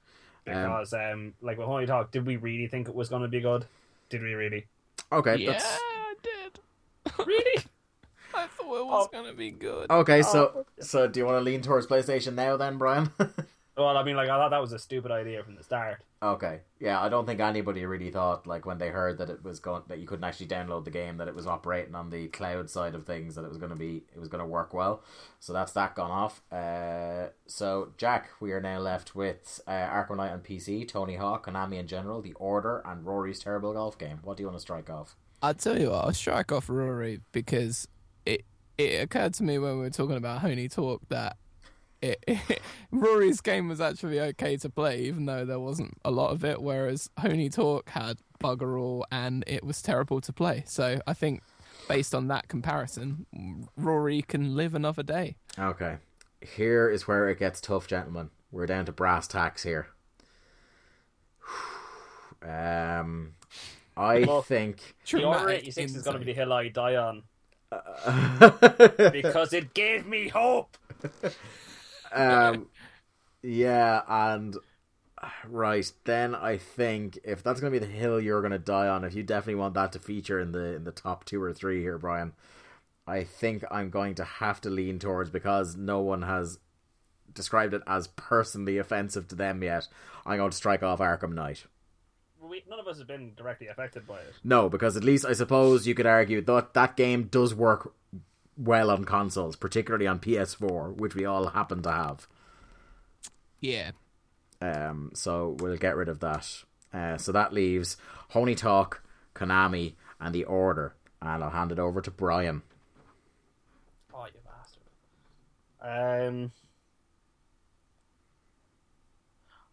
because, um, like with Honey Talk, did we really think it was going to be good? Did we really? Okay, Yeah, that's I did. Really? I thought thought it was gonna be good. Okay, so so do you want to lean towards PlayStation now then, Brian? Well, I mean, like I thought that was a stupid idea from the start. okay. Yeah, I don't think anybody really thought like when they heard that it was going that you couldn't actually download the game that it was operating on the cloud side of things that it was going to be it was going to work well. So that's that gone off. Uh, so Jack, we are now left with uh, Arkham Knight on PC, Tony Hawk, Konami in general, The Order, and Rory's terrible golf game. What do you want to strike off? I'll tell you what, I'll strike off Rory because it it occurred to me when we were talking about Honey Talk that it, Rory's game was actually okay to play, even though there wasn't a lot of it, whereas Honey Talk had bugger all and it was terrible to play. So I think based on that comparison, Rory can live another day. Okay. Here is where it gets tough, gentlemen. We're down to brass tacks here. Um, I Well, think The Order Dramatic 86 is going to be the hill I die on because it gave me hope. um, yeah, and right then I think if that's going to be the hill you're going to die on, if you definitely want that to feature in the in the top two or three here, Brian, I think I'm going to have to lean towards because no one has described it as personally offensive to them yet. I'm going to strike off Arkham Knight. We, none of us have been directly affected by it. No, because at least I suppose you could argue that that game does work well on consoles, particularly on PS4, which we all happen to have. Yeah. Um, so we'll get rid of that. Uh, so that leaves Honey Talk, Konami, and The Order. And I'll hand it over to Brian. Oh, you bastard. Um.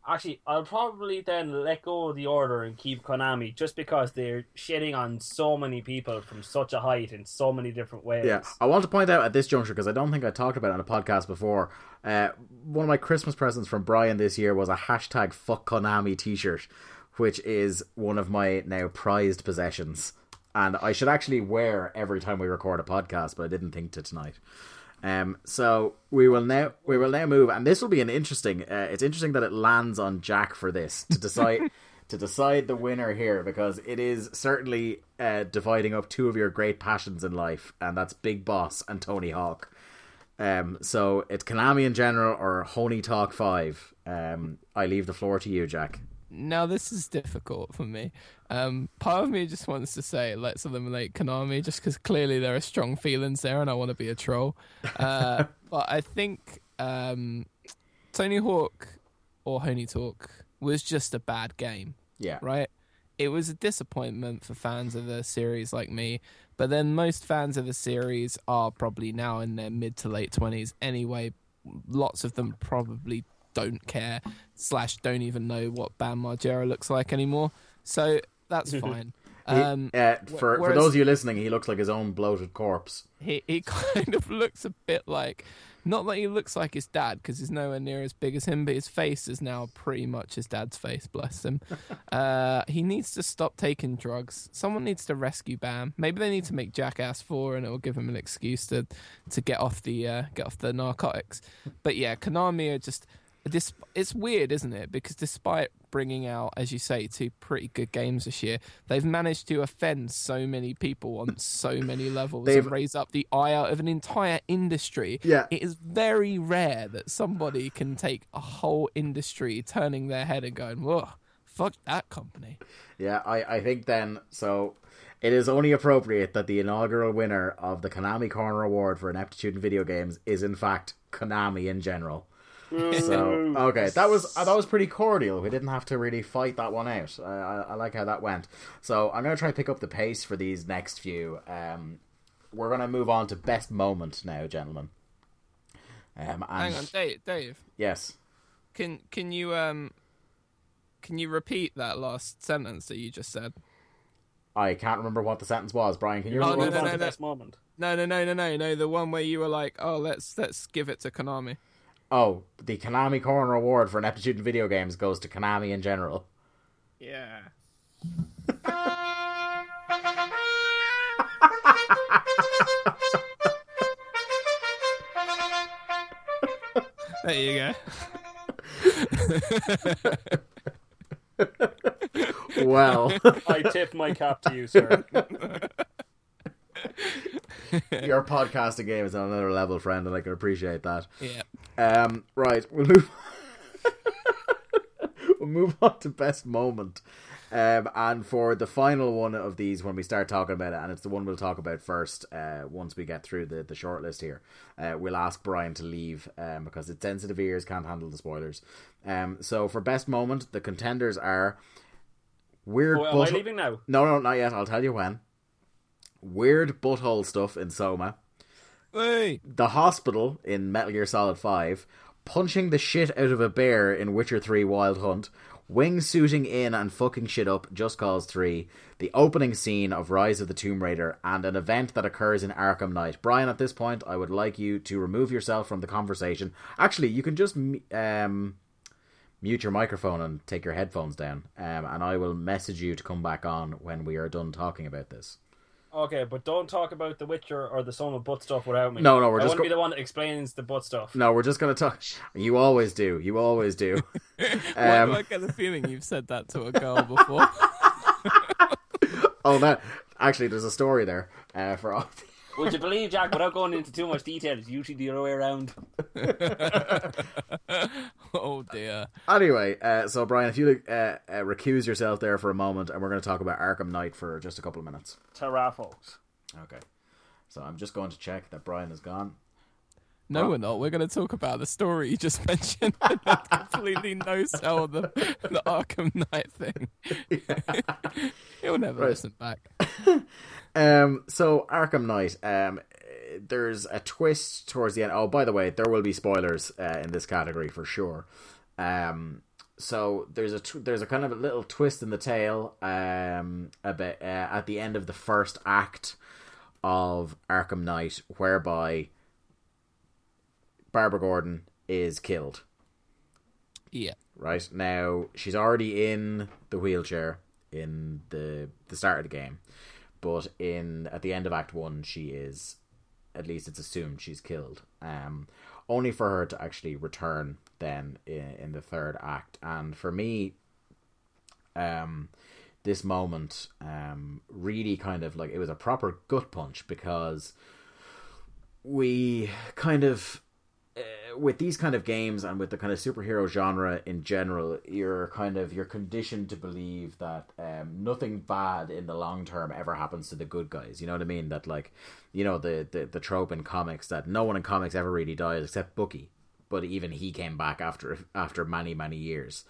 Actually, I'll probably then let go of the order and keep Konami just because they're shitting on so many people from such a height in so many different ways. Yeah, I want to point out at this juncture because I don't think I talked about it on a podcast before. Uh, one of my Christmas presents from Brian this year was a hashtag Fuck Konami T-shirt, which is one of my now prized possessions, and I should actually wear every time we record a podcast, but I didn't think to tonight. Um, so we will now we will now move, and this will be an interesting. Uh, it's interesting that it lands on Jack for this to decide to decide the winner here because it is certainly uh, dividing up two of your great passions in life, and that's Big Boss and Tony Hawk. Um, so it's Konami in general or Honey Talk Five. Um, I leave the floor to you, Jack. Now this is difficult for me. Um, part of me just wants to say let's eliminate Konami just because clearly there are strong feelings there, and I want to be a troll. Uh, but I think um, Tony Hawk or Honey Talk was just a bad game, Yeah, right? It was a disappointment for fans of the series like me, but then most fans of the series are probably now in their mid to late twenties anyway. Lots of them probably don't care slash don't even know what Bam Margera looks like anymore. So that's fine. He- Um, uh, for for those of you listening, he looks like his own bloated corpse. he he kind of looks a bit like not that he looks like his dad because he's nowhere near as big as him, but his face is now pretty much his dad's face. Bless him. uh, he needs to stop taking drugs. Someone needs to rescue Bam. Maybe they need to make Jackass Four, and it will give him an excuse to to get off the uh, get off the narcotics. But yeah, Konami are just. This, it's weird, isn't it? Because despite bringing out, as you say, two pretty good games this year, they've managed to offend so many people on so many levels They've- and raise up the ire of an entire industry. Yeah. It is very rare that somebody can take a whole industry turning their head and going, whoa, fuck that company. Yeah, I, I think then so it is only appropriate that the inaugural winner of the Konami Corner Award for ineptitude in video games is in fact Konami in general. So okay, that was uh, that was pretty cordial. We didn't have to really fight that one out. I, I, I like how that went. So I'm gonna try to pick up the pace for these next few. Um, we're gonna move on to best moment now, gentlemen. Um, and Hang on, Dave, Dave, yes, can can you um can you repeat that last sentence that you just said? I can't remember what the sentence was. Brian, can you? Oh, remember no, what Move the on no, to no. moment. No, no, no, no, no, no. The one where you were like, "Oh, let's let's give it to Konami." Oh, the Konami Corner Award for ineptitude in video games goes to Konami in general. Yeah. there you go. Well, I tip my cap to you, sir. your podcasting game is on another level, friend, and I can appreciate that. Yeah. Um, right, we'll move. we'll move on to best moment. Um, and for the final one of these, when we start talking about it, and it's the one we'll talk about first, uh, once we get through the, the short list here, uh, we'll ask Brian to leave um, because it's sensitive ears can't handle the spoilers. Um, so for best moment, the contenders are weird. Oh, am I leaving now? No, no, not yet. I'll tell you when. Weird butthole stuff in Soma Hey. the hospital in Metal Gear Solid 5, punching the shit out of a bear in Witcher 3 Wild Hunt, wingsuiting in and fucking shit up Just Cause 3, the opening scene of Rise of the Tomb Raider, and an event that occurs in Arkham Knight. Brian, at this point, I would like you to remove yourself from the conversation. Actually, you can just um, mute your microphone and take your headphones down, um, and I will message you to come back on when we are done talking about this. Okay, but don't talk about the Witcher or the Soma butt stuff without me. No, no, we're I just going to be the one that explains the butt stuff. No, we're just going to talk. You always do. You always do. Why Um, do I get the feeling you've said that to a girl before? Oh, that actually, there's a story there uh, for all. Would you believe, Jack, without going into too much detail, it's usually the other way around. oh dear. Anyway, uh, so Brian, if you uh, uh, recuse yourself there for a moment, and we're going to talk about Arkham Knight for just a couple of minutes. Ta-ra, folks. Okay. So I'm just going to check that Brian is gone. No, Huh? we're not. We're going to talk about the story you just mentioned. completely no sell the the Arkham Knight thing. He'll never Right. listen back. Um, so Arkham Knight, um, there's a twist towards the end. Oh, by the way, there will be spoilers uh, in this category for sure. Um, so there's a tw- there's a kind of a little twist in the tail um, a bit uh, at the end of the first act of Arkham Knight, whereby Barbara Gordon is killed. Yeah. Right now, she's already in the wheelchair in the the start of the game, but in at the end of Act One, she is at least it's assumed she's killed. Um, only for her to actually return then in, in the third act, and for me, um, this moment um really kind of like it was a proper gut punch because we kind of with these kind of games and with the kind of superhero genre in general, you're kind of you're conditioned to believe that um, nothing bad in the long term ever happens to the good guys. You know what I mean? That like, you know, the, the the trope in comics that no one in comics ever really dies except Bucky, but even he came back after after many many years.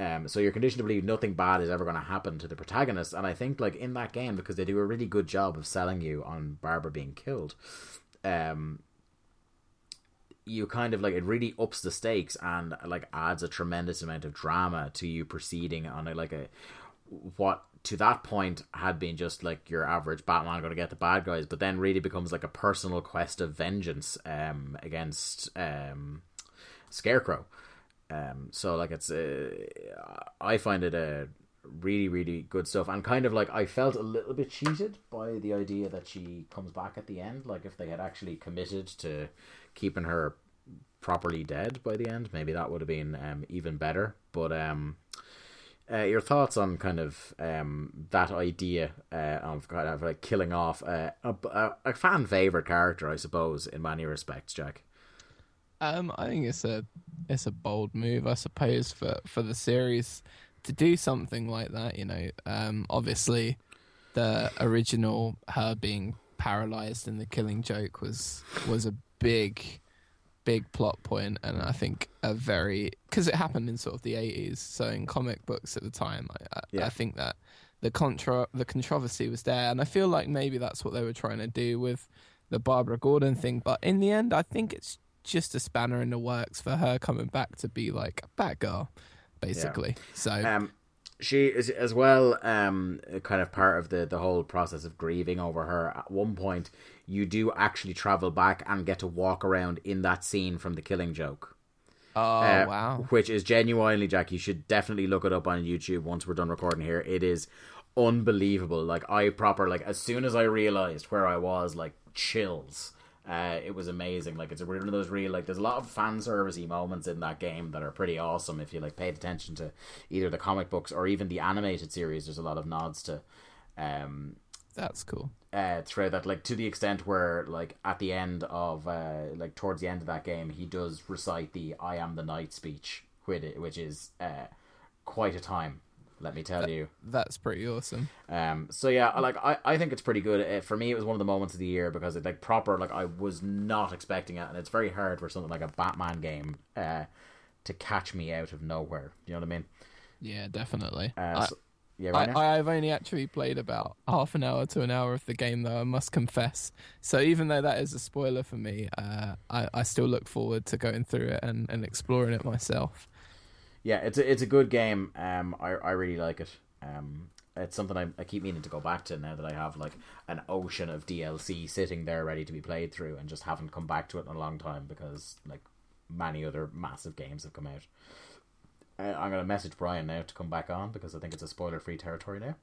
Um, so you're conditioned to believe nothing bad is ever going to happen to the protagonist, and I think like in that game because they do a really good job of selling you on Barbara being killed. Um, you kind of like it really ups the stakes and like adds a tremendous amount of drama to you proceeding on a like a what to that point had been just like your average Batman going to get the bad guys, but then really becomes like a personal quest of vengeance um against um Scarecrow. Um, so like it's uh, I find it a really really good stuff and kind of like I felt a little bit cheated by the idea that she comes back at the end. Like if they had actually committed to keeping her properly dead by the end, maybe that would have been um, even better. But um, uh, your thoughts on kind of um, that idea uh, of kind of like killing off a, a, a fan favorite character, I suppose, in many respects, Jack. Um, I think it's a it's a bold move, I suppose, for for the series to do something like that. You know, um, obviously, the original her being paralyzed in the Killing Joke was was a big big plot point, and I think a very because it happened in sort of the eighties. So in comic books at the time, I, I, Yeah. I think that the contra the controversy was there, and I feel like maybe that's what they were trying to do with the Barbara Gordon thing. But in the end, I think it's just a spanner in the works for her coming back to be like a Batgirl, basically. So Um, she is as well um kind of part of the the whole process of grieving over her. At one point you do actually travel back and get to walk around in that scene from the killing joke. Oh Uh, wow, which is genuinely jack you should definitely look it up on youtube once we're done recording here. It is unbelievable. Like i proper like as soon as i realized where i was like chills uh, it was amazing. Like it's one of those real like. There's a lot of fan servicey moments in that game that are pretty awesome. If you like paid attention to either the comic books or even the animated series, there's a lot of nods to. Um, That's cool. uh, throughout that, like to the extent where, like at the end of, uh, like towards the end of that game, he does recite the "I am the Knight" speech, which which is uh, quite a time. Let me tell you. That's pretty awesome. Um, so yeah, I- like I, I think it's pretty good. For me, it was one of the moments of the year because it like proper like I was not expecting it, and it's very hard for something like a Batman game uh, to catch me out of nowhere. You know what I mean? Yeah, definitely. Uh, I, so- yeah, I, right now? I've only actually played about half an hour to an hour of the game, though I must confess. So even though that is a spoiler for me, uh, I, I still look forward to going through it and, and exploring it myself. Yeah, it's a, it's a good game. Um, I I really like it. Um, it's something I, I keep meaning to go back to now that I have like an ocean of DLC sitting there ready to be played through, and just haven't come back to it in a long time because like many other massive games have come out. Uh, I'm gonna message Brian now to come back on because I think it's a spoiler free territory now.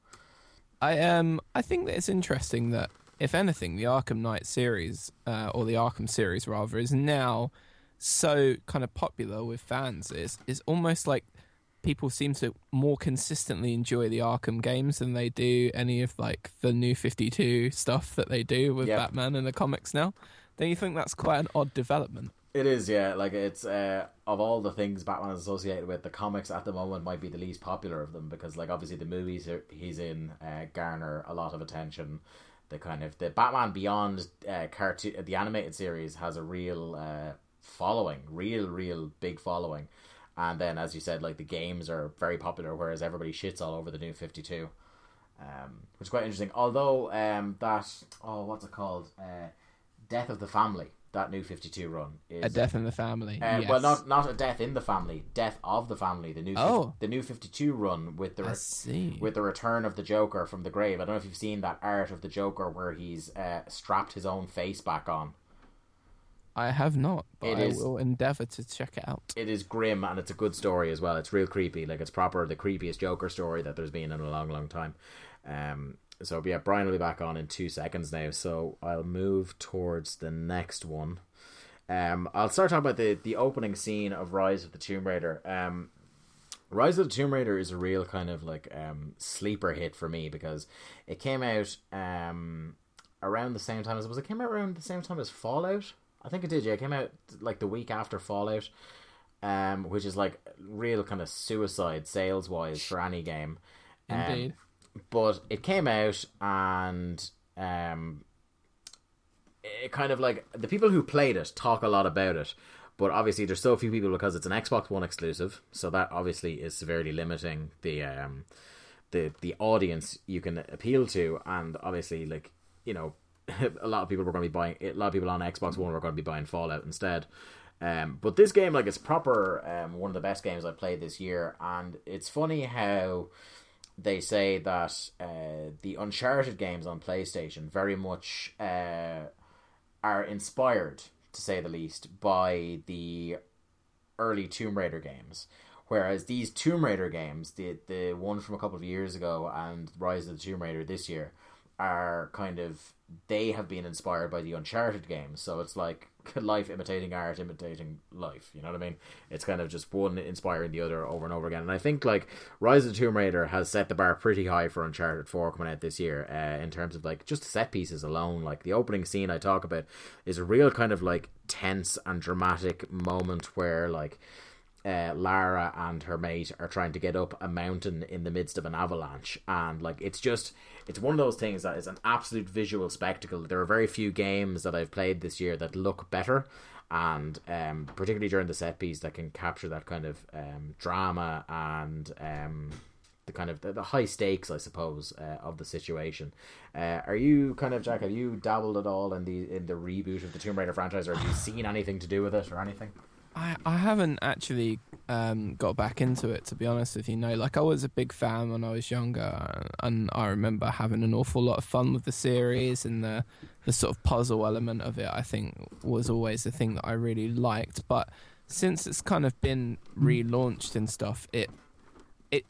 I um I think that it's interesting that if anything, the Arkham Knight series, uh, or the Arkham series rather, is now so kind of popular with fans. is it's almost like people seem to more consistently enjoy the Arkham games than they do any of like the new Fifty Two stuff that they do with Yep. Batman in the comics now. Don't you think that's quite an odd development? It is, yeah. Like it's uh, of all the things Batman is associated with, the comics at the moment might be the least popular of them because, like, obviously the movies are, he's in uh, garner a lot of attention. The kind of the Batman Beyond uh, cartoon, the animated series has a real uh, following, real, real big following. And then, as you said, like the games are very popular, whereas everybody shits all over the new Fifty Two, um, which is quite interesting. Although um, that oh, what's it called? Uh, Death of the Family. That new Fifty Two run is A death in the family. uh, yes. Well, not not a death in the family, death of the family. The new Oh. the new Fifty Two run with the re- with the return of the Joker from the grave. I don't know if you've seen that art of the Joker where he's uh, strapped his own face back on. I have not, but It I is- will endeavour to check it out. It is grim and it's a good story as well. It's real creepy. Like it's proper the creepiest Joker story that there's been in a long, long time. Um. So yeah, Brian will be back on in two seconds now. So I'll move towards the next one. Um, I'll start talking about the the opening scene of Rise of the Tomb Raider. Um, Rise of the Tomb Raider is a real kind of like um, sleeper hit for me because it came out um, around the same time as was it came out around the same time as Fallout. I think it did. Yeah, it came out like the week after Fallout, um, which is like real kind of suicide sales wise for any game. Um, Indeed. but it came out and um, it kind of like the people who played it talk a lot about it but obviously there's so few people because it's an Xbox One exclusive so that obviously is severely limiting the um the the audience you can appeal to and obviously like you know a lot of people were going to be buying a lot of people on Xbox One were going to be buying Fallout instead um, but this game, like, it's proper um, one of the best games I played this year, and it's funny how they say that uh, the Uncharted games on PlayStation very much uh, are inspired, to say the least, by the early Tomb Raider games. Whereas these Tomb Raider games, the the one from a couple of years ago and Rise of the Tomb Raider this year, are kind of they have been inspired by the Uncharted games. So it's like life imitating art, imitating life. You know what I mean? It's kind of just one inspiring the other over and over again. And I think like Rise of the Tomb Raider has set the bar pretty high for Uncharted Four coming out this year. Uh, in terms of like just set pieces alone, like the opening scene I talk about is a real kind of like tense and dramatic moment where like uh, Lara and her mate are trying to get up a mountain in the midst of an avalanche, and like it's just it's one of those things that is an absolute visual spectacle. There are very few games that I've played this year that look better, and um, particularly during the set piece that can capture that kind of um, drama and um, the kind of the, the high stakes, I suppose, uh, of the situation. Uh, are you kind of Jack? Have you dabbled at all in the in the reboot of the Tomb Raider franchise, or have you seen anything to do with it or anything? I, I haven't actually um, got back into it to be honest with you. No, like I was a big fan when I was younger, and I remember having an awful lot of fun with the series and the the sort of puzzle element of it. I think was always the thing that I really liked. But since it's kind of been relaunched and stuff, it it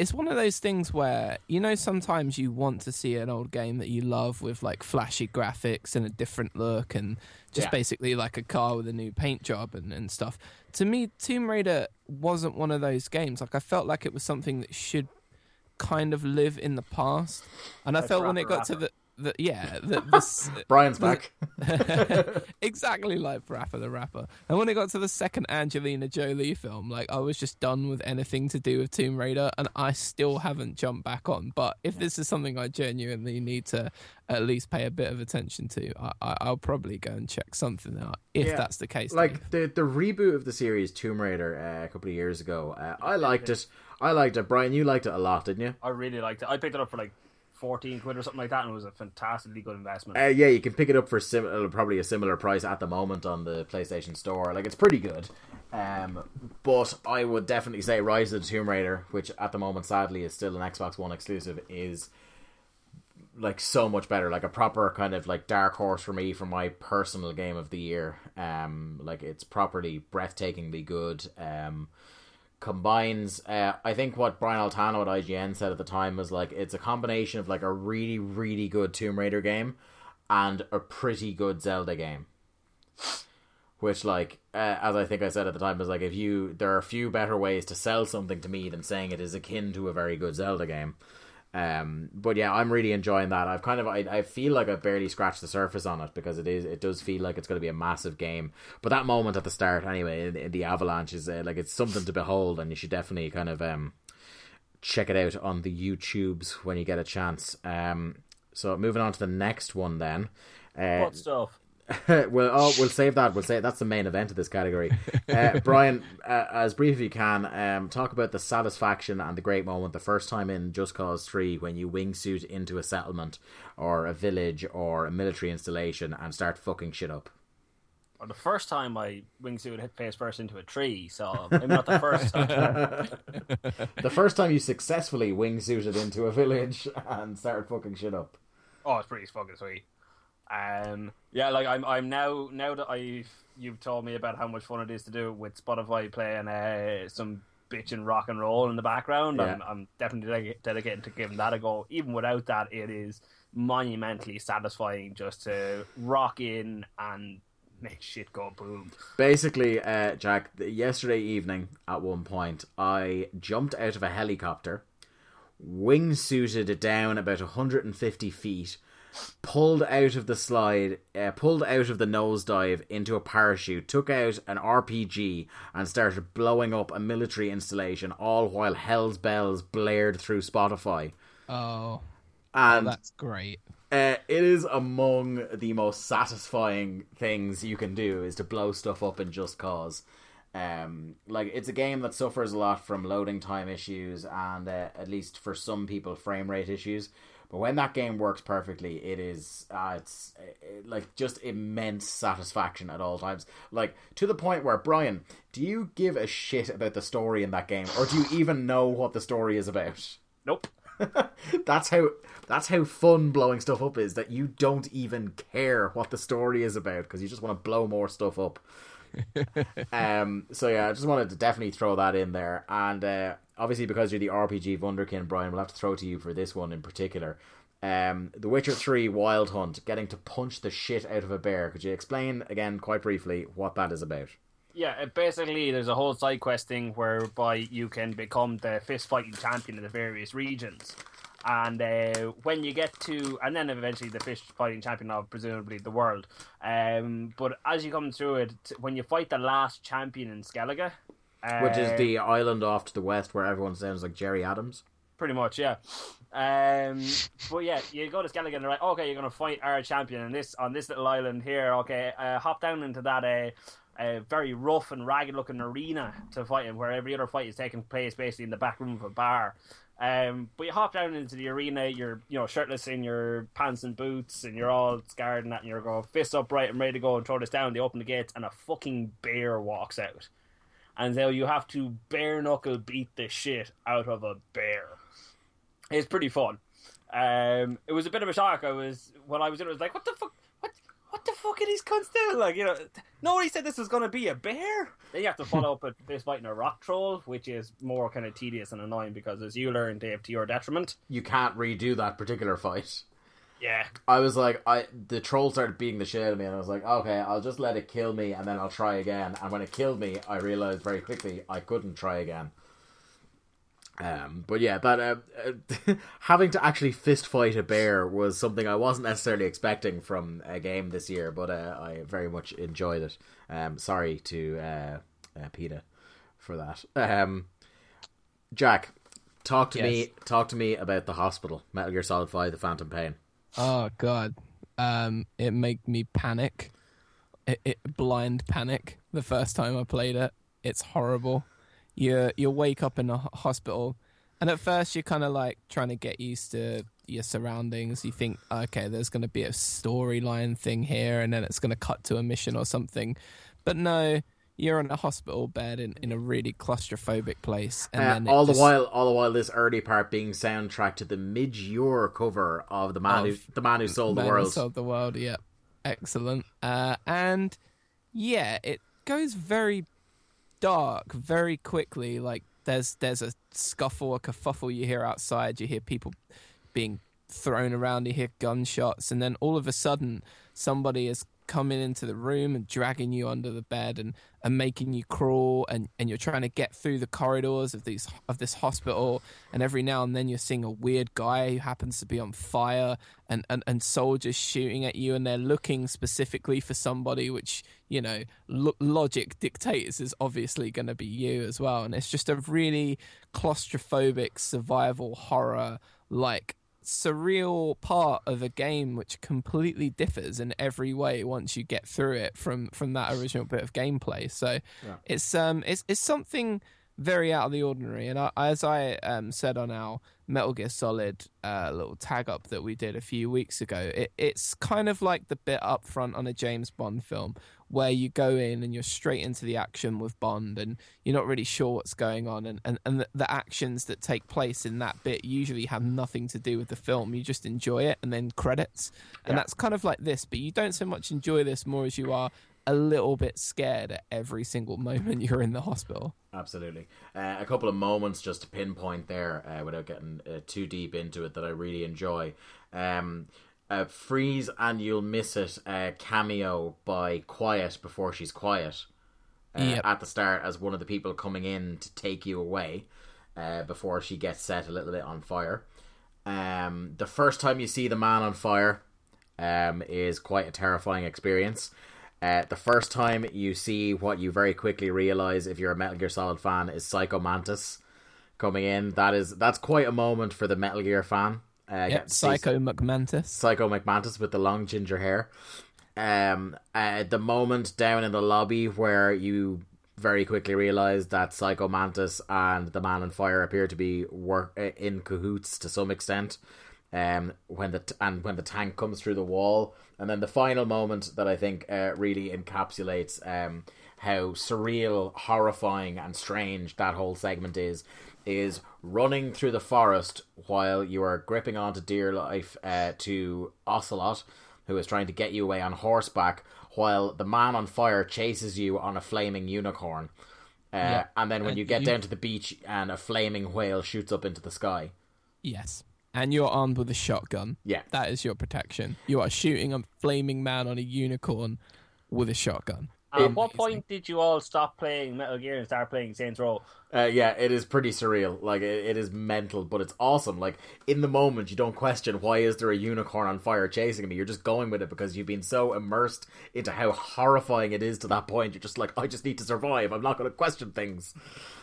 it's one of those things where you know sometimes you want to see an old game that you love with like flashy graphics and a different look and just Yeah. basically like a car with a new paint job and, and stuff. To me, Tomb Raider wasn't one of those games. Like I felt like it was something that should kind of live in the past. And I Like felt when it Rapper got to the the yeah, the, the, s- Brian's back. exactly like Rapper the Rapper. And when it got to the second Angelina Jolie film, like I was just done with anything to do with Tomb Raider, and I still haven't jumped back on. But if this is something I genuinely need to at least pay a bit of attention to, I, I, I'll probably go and check something out if Yeah. that's the case. like the the reboot of the series Tomb Raider uh, a couple of years ago. Uh, I liked it. I liked it. Brian, you liked it a lot, didn't you? I really liked it. I picked it up for like fourteen quid or something like that, and it was a fantastically good investment. Uh, yeah, you can pick it up for sim- probably a similar price at the moment on the PlayStation Store. Like it's pretty good. Um, but I would definitely say Rise of the Tomb Raider, which at the moment sadly is still an Xbox One exclusive, is like so much better. Like a proper kind of like dark horse for me for my personal game of the year. Um, like it's properly breathtakingly good. Um, combines uh, I think what Brian Altano at IGN said at the time was like it's a combination of like a really really good Tomb Raider game and a pretty good Zelda game. Which like uh, as I think I said at the time was like if you there are few better ways to sell something to me than saying it is akin to a very good Zelda game um but yeah I'm really enjoying that. I've kind of I, I feel like I've barely scratched the surface on it because it is it does feel like it's going to be a massive game. But that moment at the start anyway in, in the avalanche is uh, like it's something to behold and you should definitely kind of um check it out on the YouTubes when you get a chance. Um so moving on to the next one then. Uh, what stuff? well, oh, we'll save that. We'll say that's the main event of this category. Uh, Brian, uh, as brief as you can, um, talk about the satisfaction and the great moment the first time in Just Cause Three when you wingsuit into a settlement or a village or a military installation and start fucking shit up. Or the first time I wingsuit hit face first into a tree, so maybe not the first time. The first time you successfully wingsuited into a village and started fucking shit up. Oh, it's pretty fucking sweet. Um, yeah, like I'm, I'm now now that I've you've told me about how much fun it is to do it with Spotify playing uh, some bitchin' rock and roll in the background. I'm, I'm definitely dedicated- dedicated to giving that a go. Even without that, it is monumentally satisfying just to rock in and make shit go boom. Basically, uh, Jack, yesterday evening at one point, I jumped out of a helicopter, wingsuited it down about 150 feet, pulled out of the slide, uh, pulled out of the nosedive into a parachute, took out an RPG, and started blowing up a military installation, all while Hell's Bells blared through Spotify. oh, And that's great. uh, it is among the most satisfying things you can do is to blow stuff up in Just Cause. Um, like it's a game that suffers a lot from loading time issues and uh, at least for some people frame rate issues. But when that game works perfectly, it is uh, it's uh, like just immense satisfaction at all times. Like to the point where Brian, do you give a shit about the story in that game, or do you even know what the story is about? Nope. that's how that's how fun blowing stuff up is that you don't even care what the story is about because you just want to blow more stuff up um so yeah i just wanted to definitely throw that in there and uh obviously because you're the rpg wunderkind brian we'll have to throw to you for this one in particular um the witcher 3 wild hunt getting to punch the shit out of a bear could you explain again quite briefly what that is about Yeah, basically, there's a whole side quest thing whereby you can become the fist fighting champion in the various regions. And uh, when you get to, and then eventually the fist fighting champion of presumably the world. Um, but as you come through it, when you fight the last champion in Skellige, uh, which is the island off to the west where everyone sounds like Gerry Adams Pretty much, yeah. Um, but yeah, you go to Skellige and they're like, okay, you're gonna fight our champion on this on this little island here. Okay, uh, hop down into that uh, uh, very rough and ragged looking arena to fight him, where every other fight is taking place basically in the back room of a bar. Um, but you hop down into the arena, you're you know shirtless in your pants and boots, and you're all scarred and that, and you're going fists upright and ready to go and throw this down. They open the gates, and a fucking bear walks out, and so you have to bare knuckle beat the shit out of a bear. It's pretty fun. Um, it was a bit of a shock. I was when I was in, it was like, what the fuck, what, what the fuck are these cunts doing? Like, you know, nobody said this was going to be a bear. Then you have to follow up with this fighting a rock troll, which is more kind of tedious and annoying because, as you learn, Dave, to your detriment. you can't redo that particular fight Yeah, I was like, I the troll started beating the shit out of me, and I was like, okay, I'll just let it kill me, and then I'll try again. And when it killed me, I realized very quickly I couldn't try again. Um, but yeah, that uh, uh, having to actually fist fight a bear was something I wasn't necessarily expecting from a game this year, but uh, I very much enjoyed it. Um, sorry to uh, uh, PETA for that. Um, Jack, talk to Yes. me. Talk to me about the hospital, Metal Gear Solid Five: The Phantom Pain. Oh god, um, it made me panic. It, it blind panic the first time I played it. It's horrible. You you wake up in a hospital, and at first you're kind of like trying to get used to your surroundings. You think, okay, there's going to be a storyline thing here, and then it's going to cut to a mission or something. But no, you're in a hospital bed in, in a really claustrophobic place, and Uh, all just- the while, all the while, this early part being soundtrack to the Midge Ure cover of the man who the man who sold the Man Who world. Sold the world. Yeah, excellent. Uh, and yeah, it goes very dark very quickly. Like there's there's a scuffle, a kerfuffle you hear outside. You hear people being thrown around. You hear gunshots, and then all of a sudden, somebody is coming into the room and dragging you under the bed and, and making you crawl and, and you're trying to get through the corridors of these of this hospital. And every now and then you're seeing a weird guy who happens to be on fire and, and, and soldiers shooting at you and they're looking specifically for somebody which you know lo- logic dictates is obviously going to be you as well. And it's just a really claustrophobic survival horror like surreal part of a game which completely differs in every way once you get through it from from that original bit of gameplay so Yeah. it's um it's it's something very out of the ordinary and I, as i um said on our metal gear solid uh little tag up that we did a few weeks ago it, it's kind of like the bit up front on a james bond film where you go in and you're straight into the action with Bond and you're not really sure what's going on and, and, and the, the actions that take place in that bit usually have nothing to do with the film. You just enjoy it and then credits. And Yeah. that's kind of like this, but you don't so much enjoy this more as you are a little bit scared at every single moment you're in the hospital. Absolutely. Uh, a couple of moments just to pinpoint there uh, without getting uh, too deep into it that I really enjoy. Um, uh, Freeze and You'll Miss It uh, cameo by Quiet before she's quiet uh, Yep. at the start as one of the people coming in to take you away uh, before she gets set a little bit on fire. Um, the first time you see the man on fire um, is quite a terrifying experience. Uh, the first time you see what you very quickly realize if you're a Metal Gear Solid fan is Psycho Mantis coming in. That is that's quite a moment for the Metal Gear fan. Uh, Yep, Psycho McMantis. Psycho McMantis with the long ginger hair. Um, uh, the moment down in the lobby where you very quickly realize that Psycho Mantis and the Man on Fire appear to be work uh, in cahoots to some extent. Um, when the t- and when the tank comes through the wall, and then the final moment that I think uh, really encapsulates um how surreal, horrifying, and strange that whole segment is, is running through the forest while you are gripping onto dear life uh, to Ocelot, who is trying to get you away on horseback, while the man on fire chases you on a flaming unicorn. Uh, Yeah. And then when And you get you- down to the beach and a flaming whale shoots up into the sky. Yes. And you're armed with a shotgun. Yeah. That is your protection. You are shooting a flaming man on a unicorn with a shotgun. At what point did you all stop playing Metal Gear and start playing Saints Row? Uh, yeah, it is pretty surreal. Like it, it is mental, but it's awesome. Like in the moment, you don't question why is there a unicorn on fire chasing me. You're just going with it because you've been so immersed into how horrifying it is to that point. You're just like, I just need to survive. I'm not going to question things.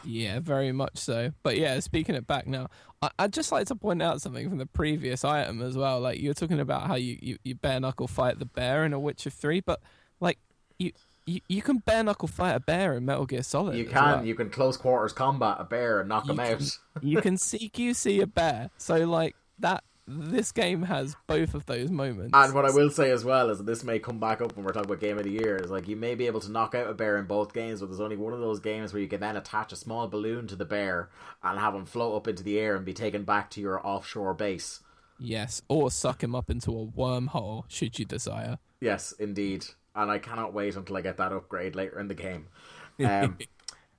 Yeah, very much so. But yeah, speaking it back now, I, I'd just like to point out something from the previous item as well. Like you were talking about how you, you, you bare knuckle fight the bear in A Witcher 3, but like you, you, you can bare knuckle fight a bear in Metal Gear Solid. You can, well. you can close quarters combat a bear and knock You him can- out. you can CQC a bear. So like that, this game has both of those moments. And what I will say as well is that this may come back up when we're talking about game of the year. Is like you may be able to knock out a bear in both games, but there's only one of those games where you can then attach a small balloon to the bear and have him float up into the air and be taken back to your offshore base. Yes, or suck him up into a wormhole should you desire. Yes, indeed. And I cannot wait until I get that upgrade later in the game. Um,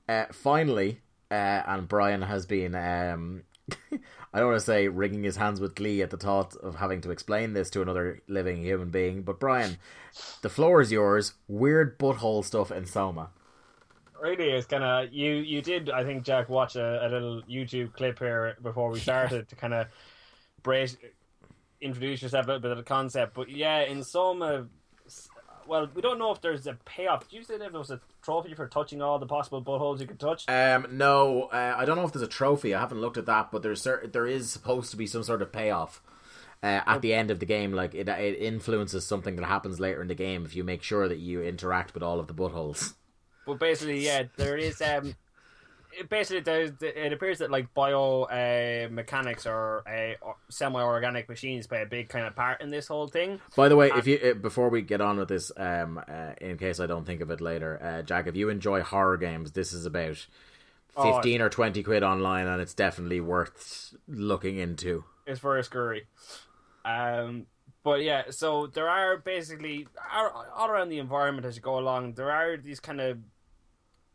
uh, finally, uh, and Brian has been, um, I don't want to say wringing his hands with glee at the thought of having to explain this to another living human being, but Brian, the floor is yours. Weird butthole stuff in Soma. really is kind of you. You did, I think, Jack, watch a, a little YouTube clip here before we started to kind of introduce yourself a bit of the concept. But yeah, in some, uh, s- well, we don't know if there's a payoff. Did you say there was a trophy for touching all the possible buttholes you could touch? Um, no, uh, I don't know if there's a trophy. I haven't looked at that, but there's cer- there is supposed to be some sort of payoff uh, at the end of the game. Like it, it influences something that happens later in the game if you make sure that you interact with all of the buttholes. But basically, yeah, there is. Um, it basically, it appears that like bio uh, mechanics or uh, semi-organic machines play a big kind of part in this whole thing. By the way, if you uh, before we get on with this, um, uh, in case I don't think of it later, uh, Jack, if you enjoy horror games, this is about Oh, fifteen or twenty quid online, and it's definitely worth looking into. It's very scurry. Um, but yeah, so there are basically all all around the environment as you go along. There are these kind of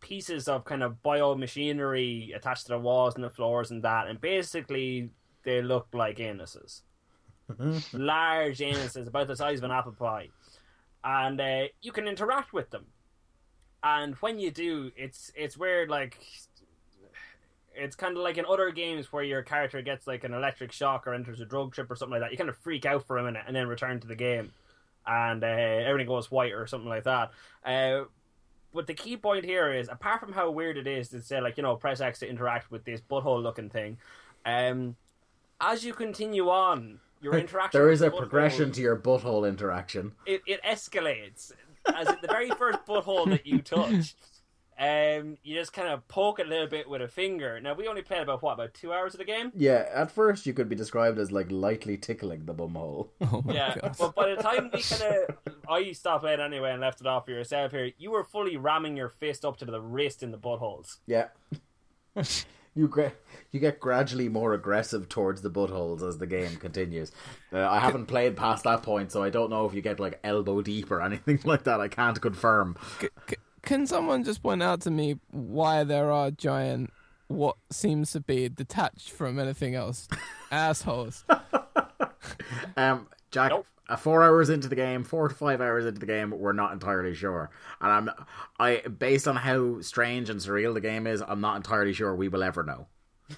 pieces of kind of biomachinery attached to the walls and the floors and that, and basically they look like anuses, large anuses about the size of an apple pie, and uh, you can interact with them. And when you do, it's it's weird. Like it's kind of like in other games where your character gets like an electric shock or enters a drug trip or something like that. You kind of freak out for a minute and then return to the game, and uh, everything goes white or something like that. Uh, but the key point here is, apart from how weird it is to say, like you know, press X to interact with this butthole-looking thing, um, as you continue on, your interaction there is a butthole- progression to your butthole interaction. it, it escalates as in the very first butthole that you touch. Um, you just kind of poke it a little bit with a finger. Now we only played about what about two hours of the game. Yeah, at first you could be described as like lightly tickling the bumhole. Oh Yeah, god. but by the time we kind of, I stopped playing anyway and left it off for yourself here. You were fully ramming your fist up to the wrist in the buttholes. Yeah. you gra- you get gradually more aggressive towards the buttholes as the game continues. Uh, I haven't played past that point, so I don't know if you get like elbow deep or anything like that. I can't confirm. C- c- can someone just point out to me why there are giant, what seems to be detached from anything else, assholes? Um, Jack, Nope. uh, four hours into the game, four to five hours into the game, we're not entirely sure. And I'm, I based on how strange and surreal the game is, I'm not entirely sure we will ever know.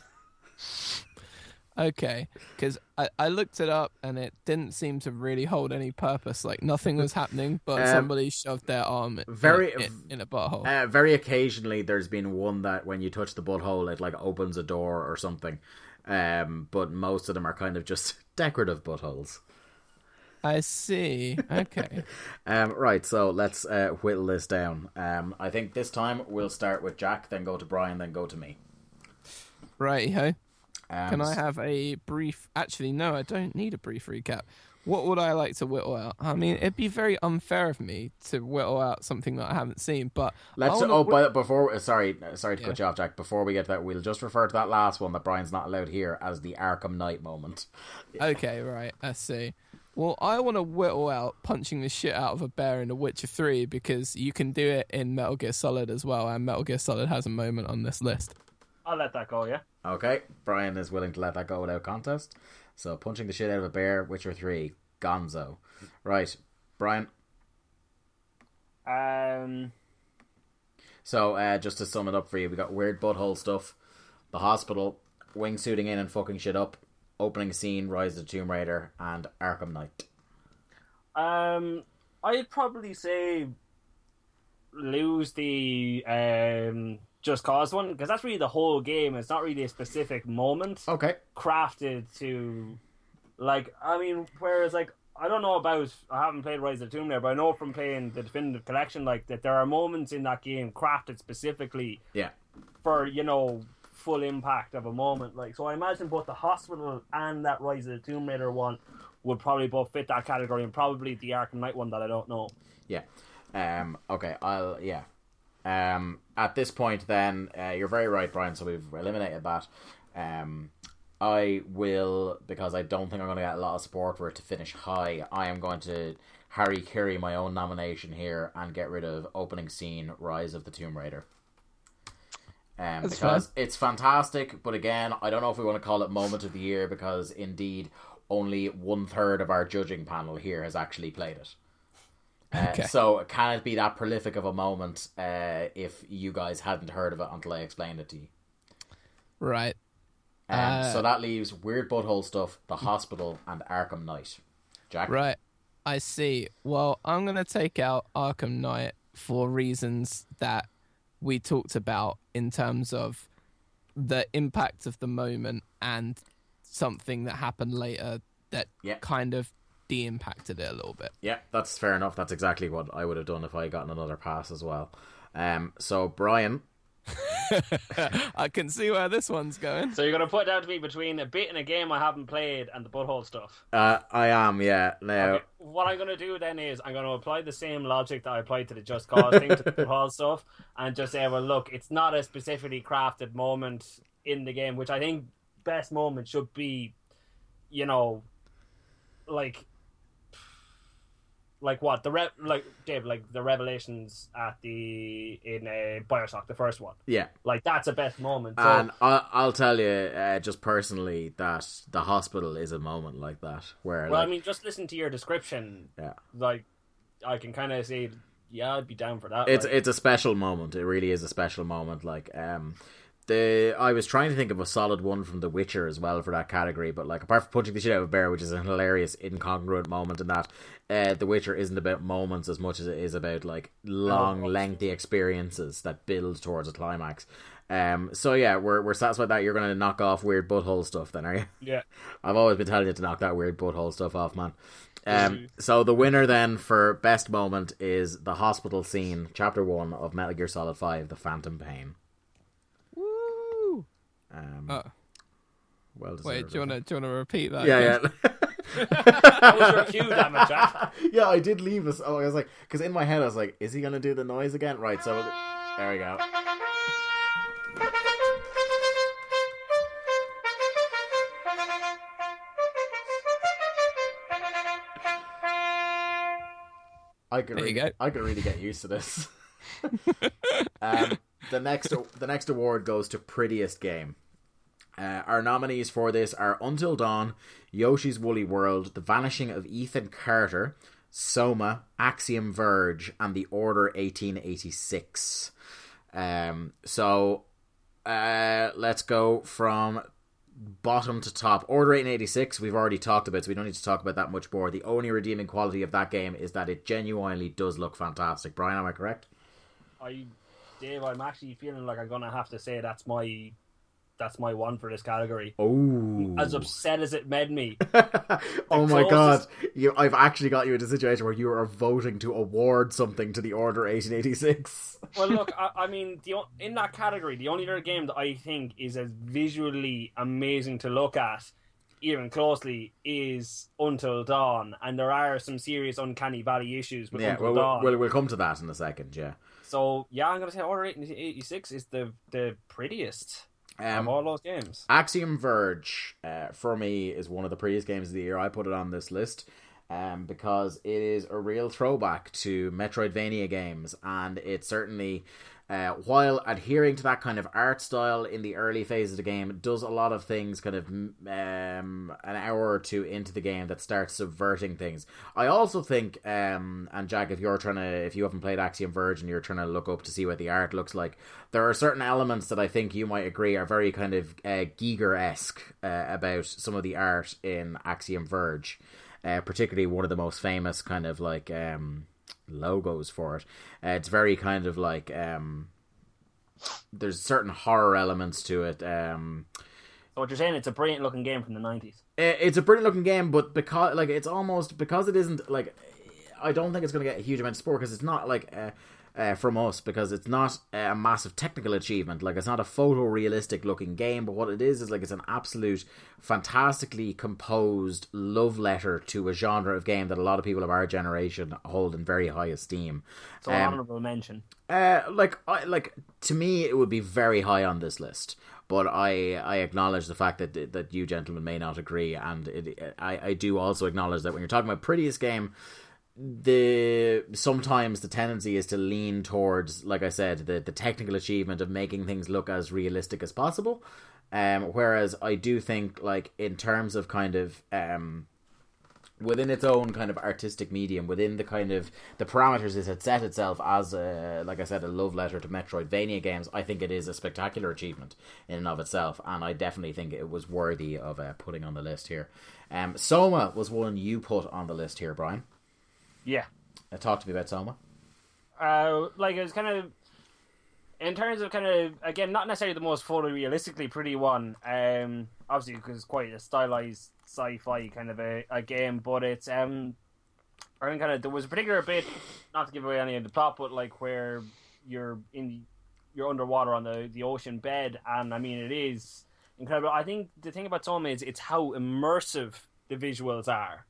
Okay, because I, I looked it up and it didn't seem to really hold any purpose. Like nothing was happening, but Um, somebody shoved their arm in, very- in, in a butthole. Uh, very occasionally, there's been one that when you touch the butthole, it like opens a door or something. Um, but most of them are kind of just decorative buttholes. I see. Okay. Um, right, so let's uh, whittle this down. Um, I think this time we'll start with Jack, then go to Brian, then go to me. Right. ho. Um, Can I have a brief? Actually, no, I don't need a brief recap. What would I like to whittle out? I mean, it'd be very unfair of me to whittle out something that I haven't seen. But Let's. Oh, whi- but before, sorry, sorry to Yeah. cut you off, Jack. Before we get to that, we'll just refer to that last one that Brian's not allowed here as the Arkham Knight moment. okay, right, I see. Well, I want to whittle out punching the shit out of a bear in The Witcher 3 because you can do it in Metal Gear Solid as well, and Metal Gear Solid has a moment on this list. I'll let that go. Yeah. Okay, Brian is willing to let that go without contest. So punching the shit out of a bear, Witcher Three, Gonzo. Right, Brian. Um. So uh, just to sum it up for you, we got weird butthole stuff, the hospital, wingsuiting in and fucking shit up, opening scene, Rise of the Tomb Raider, and Arkham Knight. Um. I'd probably say lose the um just cause one because that's really the whole game. It's not really a specific moment. Okay. crafted to like I mean whereas like I don't know about I haven't played Rise of the Tomb Raider but I know from playing the definitive collection like that there are moments in that game crafted specifically Yeah. for you know full impact of a moment like so I imagine both the hospital and that Rise of the Tomb Raider one would probably both fit that category and probably the Arkham Knight one that I don't know Yeah. Um. Okay. I'll. Yeah. Um. At this point, then, uh, you're very right, Brian. So we've eliminated that. Um. I will because I don't think I'm going to get a lot of support for it to finish high. I am going to Harry Carey my own nomination here and get rid of opening scene Rise of the Tomb Raider. Um, That's because it's fantastic, but again, I don't know if we want to call it moment of the year because indeed only one third of our judging panel here has actually played it. Uh, Okay. So can it be that prolific of a moment uh, if you guys hadn't heard of it until I explained it to you? Right. Um, Uh, so that leaves Weird Butthole Stuff, The Hospital, and Arkham Knight. Jack? Right. I see. Well, I'm going to take out Arkham Knight for reasons that we talked about in terms of the impact of the moment and something that happened later that Yeah. kind of de-impacted it a little bit. Yeah, that's fair enough. That's exactly what I would have done if I had gotten another pass as well. Um, so, Brian, I can see where this one's going. So you're gonna put it down to me between a bit in a game I haven't played and the butthole stuff. uh, I am, yeah. Now, Okay, what I'm gonna do then is I'm gonna apply the same logic that I applied to the Just Cause thing to the butthole stuff, and just say, well, look, it's not a specifically crafted moment in the game, which I think best moment should be, you know, like. Like what the re- like Dave like the revelations at the in uh, Bioshock the first one yeah. like that's a best moment so, And I, I'll tell you, uh, just personally, that the hospital is a moment like that where, Well, like, I mean, just listen to your description. yeah, Like, I can kind of say, yeah, I'd be down for that. it's like. it's a special moment. It really is a special moment. Like, um, the I was trying to think of a solid one from The Witcher as well for that category, but like apart from punching the shit out of a bear, which is a hilarious incongruent moment in that, uh, The Witcher isn't about moments as much as it is about like long, lengthy experiences that build towards a climax. Um, so yeah, we're we're satisfied that you're gonna knock off weird butthole stuff, then, are you? yeah. I've always been telling you to knock that weird butthole stuff off, man. Um, so the winner then for best moment is the hospital scene, chapter one of Metal Gear Solid Five: The Phantom Pain. Woo! Um, Oh, well deserved. wait, do you want to do you want to repeat that? Yeah, again? yeah. That was your cue, damn it, Jack. yeah, I did leave this. Oh, I was like, because in my head I was like, is he gonna do the noise again? Right. So there we go. I could There you really, go. I could really get used to this. um, the next the next award goes to prettiest game. Uh, our nominees for this are Until Dawn, Yoshi's Woolly World, The Vanishing of Ethan Carter, Soma, Axiom Verge, and The Order 1886. Um, so uh, let's go from bottom to top. Order 1886, we've already talked about, so we don't need to talk about that much more. The only redeeming quality of that game is that it genuinely does look fantastic. Brian, am I correct? I, Dave, I'm actually feeling like I'm gonna have to say that's my, that's my one for this category. Oh, As upset as it made me, oh my god! You, I've actually got you in a situation where you are voting to award something to the Order 1886. well, look, I, I mean, the in that category, the only other game that I think is as visually amazing to look at, even closely, is Until Dawn, and there are some serious uncanny valley issues with yeah, Until well, Dawn. we'll we'll come to that in a second. Yeah. So yeah, I'm gonna say Order 1886 is the the prettiest Um, all those games. Axiom Verge uh, for me is one of the prettiest games of the year. I put it on this list um, because it is a real throwback to Metroidvania games, and it certainly, uh, while adhering to that kind of art style in the early phase of the game, does a lot of things kind of um, an hour or two into the game that starts subverting things. I also think, um, and Jack, if you're trying to, if you haven't played Axiom Verge and you're trying to look up to see what the art looks like, there are certain elements that I think you might agree are very kind of uh, Giger esque uh, about some of the art in Axiom Verge. Uh, particularly one of the most famous kind of like um, logos for it. Uh, it's very kind of like um, there's certain horror elements to it. Um, So what you're saying? It's a brilliant looking game from the 90s. it's a brilliant looking game, but because like it's almost because it isn't like I don't think it's going to get a huge amount of support because it's not like uh, uh, from us because it's not a massive technical achievement. Like it's not a photorealistic looking game, but what it is is like it's an absolute fantastically composed love letter to a genre of game that a lot of people of our generation hold in very high esteem. So Um, honorable mention. uh, like, I like to me, it would be very high on this list. But I, I acknowledge the fact that that you gentlemen may not agree, and it, I, I do also acknowledge that when you're talking about prettiest game, the sometimes the tendency is to lean towards, like I said, the the technical achievement of making things look as realistic as possible. Um, whereas I do think, like in terms of kind of um, within its own kind of artistic medium, within the kind of the parameters it had set itself as, a, like I said, a love letter to Metroidvania games, I think it is a spectacular achievement in and of itself, and I definitely think it was worthy of uh, putting on the list here. Um, Soma was one you put on the list here, Brian. Yeah. Talk to me about Soma. Uh, like it was kind of in terms of kind of again not necessarily the most photorealistically pretty one. Um, obviously because it's quite a stylized sci-fi kind of a, a game, but it's um, I think kind of there was a particular bit, not to give away any of the plot, but like where you're in you're underwater on the the ocean bed, and I mean it is incredible. I think the thing about Soma is it's how immersive the visuals are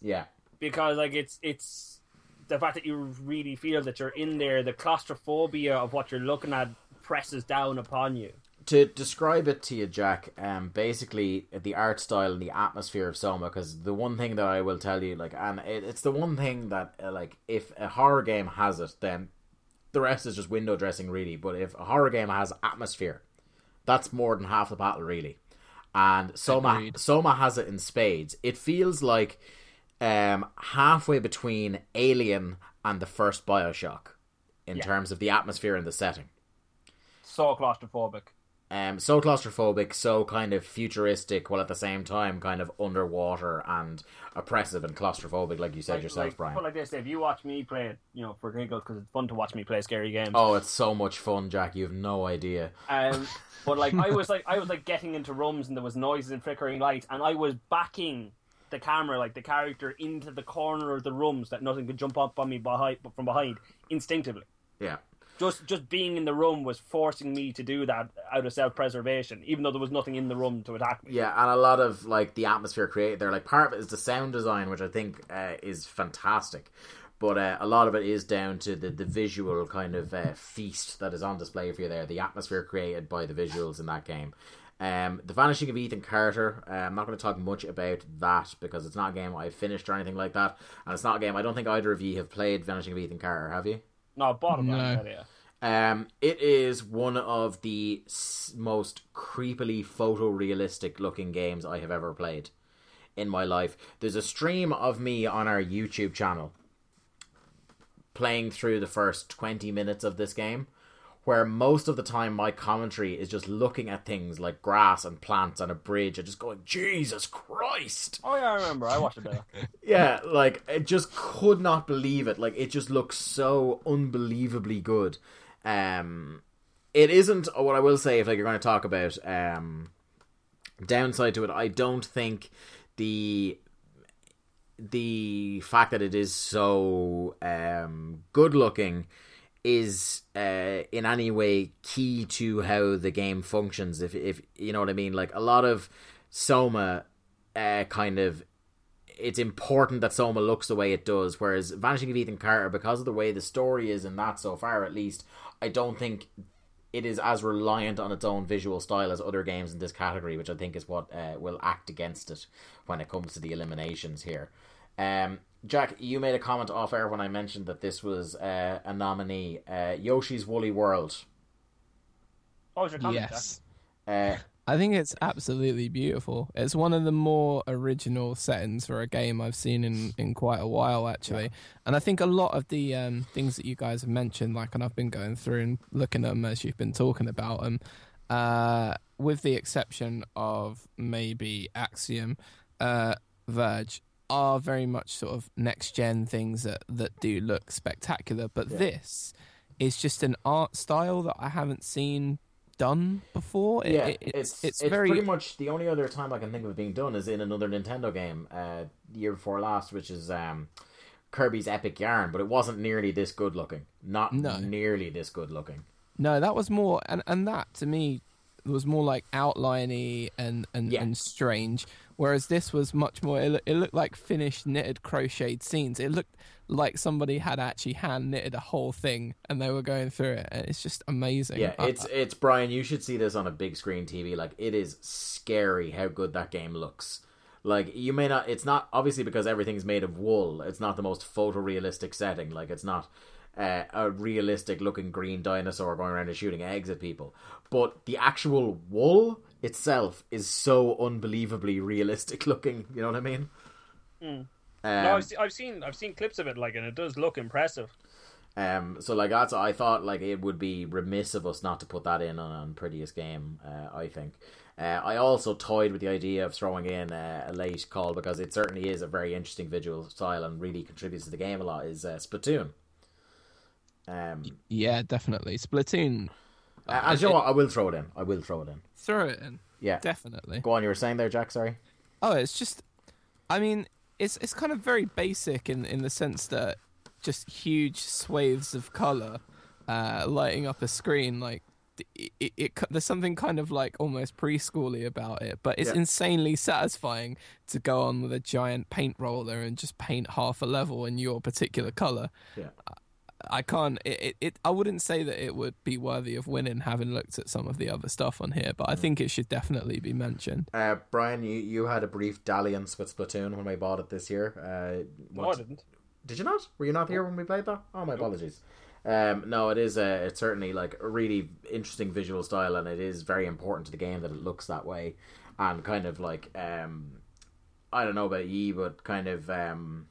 Yeah. Because like it's it's the fact that you really feel that you're in there, the claustrophobia of what you're looking at presses down upon you. to describe it to you, Jack, um, basically the art style and the atmosphere of Soma. Because the one thing that I will tell you, like, and it, it's the one thing that, uh, like, if a horror game has it, then the rest is just window dressing, really. But if a horror game has atmosphere, that's more than half the battle, really. And Soma, Agreed. Soma has it in spades. It feels like um, halfway between Alien and the first Bioshock in Yeah. terms of the atmosphere and the setting So claustrophobic. um, so claustrophobic, so kind of futuristic, while at the same time kind of underwater and oppressive and claustrophobic, like you said Like- yourself, like, Brian. Put like this: if you watch me play it, you know, for giggles, because it's fun to watch me play scary games. oh, it's so much fun, Jack. You have no idea. Um, but like I was like I was like getting into rooms and there was noises and flickering lights, and I was backing the camera, like the character, into the corner of the rooms that nothing could jump up on me behind from behind instinctively. Yeah, Just just being in the room was forcing me to do that out of self preservation, even though there was nothing in the room to attack me. yeah, and a lot of like the atmosphere created there. Like part of it is the sound design, which I think uh, is fantastic. But uh, a lot of it is down to the, the visual kind of uh, feast that is on display for you there. The atmosphere created by the visuals in that game. Um, the Vanishing of Ethan Carter. Uh, I'm not going to talk much about that because it's not a game I've finished or anything like that, and it's not a game I don't think either of you have played. Vanishing of Ethan Carter, have you? No, bottom line, No. yeah. Um, it is one of the most creepily photorealistic looking games I have ever played in my life. There's a stream of me on our YouTube channel playing through the first 20 minutes of this game where most of the time my commentary is just looking at things like grass and plants and a bridge and just going Jesus Christ Oh yeah, I remember. I watched it bit. yeah, like I just could not believe it. Like it just looks so unbelievably good. Um, it isn't what I will say if like you're going to talk about um downside to it. I don't think the the fact that it is so um good looking is uh, in any way key to how the game functions. If if you know what I mean, like a lot of Soma, uh, kind of, it's important that Soma looks the way it does. Whereas Vanishing of Ethan Carter, because of the way the story is in that so far, at least, I don't think it is as reliant on its own visual style as other games in this category, which I think is what uh, will act against it when it comes to the eliminations here. Um, Jack, you made a comment off air when I mentioned that this was uh, a nominee. Uh, Yoshi's Woolly World. What was your comment? Yes. Uh, I think it's absolutely beautiful. It's one of the more original settings for a game I've seen in, in quite a while, actually. And I think a lot of the um, things that you guys have mentioned, like, and I've been going through and looking at them as you've been talking about them, uh, with the exception of maybe Axiom, uh, Verge, are very much sort of next gen things that, that do look spectacular. But this is just an art style that I haven't seen done before. It- yeah, it- it's, it's, it's very pretty much the only other time I can think of it being done is in another Nintendo game, uh, year before last, which is um, Kirby's Epic Yarn, but it wasn't nearly this good looking. Not No. nearly this good looking. no. That was more, and and that to me was more like outliney and and, Yeah. and strange. Whereas this was much more. It, it looked like finished knitted crocheted scenes. It looked like somebody had actually hand knitted a whole thing and they were going through it. And it's just amazing. Yeah, it's it's Brian. You should see this on a big screen TV. Like it is scary how good that game looks. Like you may not. It's not obviously because everything's made of wool. It's not the most photorealistic setting. Like it's not uh, a realistic looking green dinosaur going around and shooting eggs at people. But the actual wool itself is so unbelievably realistic looking. You know what I mean? Um, no, I've, se- I've seen I've seen clips of it, like, and it does look impressive. Um, so like that's I thought like it would be remiss of us not to put that in on, on prettiest game. Uh, I think. Uh, I also toyed with the idea of throwing in uh, a late call because it certainly is a very interesting visual style and really contributes to the game a lot. Is uh, Splatoon. Um, Yeah, definitely. Splatoon. Uh, and you know what? I will throw it in. I will throw it in. Throw it in. Yeah. Definitely. Go on. You were saying there, Jack. Sorry. Oh, it's just. I mean, it's it's kind of very basic in in the sense that just huge swathes of color uh, lighting up a screen like. It, it, it there's something kind of like almost preschooly about it, but it's Yeah. insanely satisfying to go on with a giant paint roller and just paint half a level in your particular color. Yeah. I can't. It, it, it. I wouldn't say that it would be worthy of winning, having looked at some of the other stuff on here. But I think it should definitely be mentioned. Uh, Brian, you, you had a brief dalliance with Splatoon when we bought it this year. Uh, No, I didn't. Did you not? Were you not here when we played that? Oh, my apologies. Um, no, it is. Uh, it's certainly like a really interesting visual style, and it is very important to the game that it looks that way, and kind of like um, I don't know about ye, but kind of um,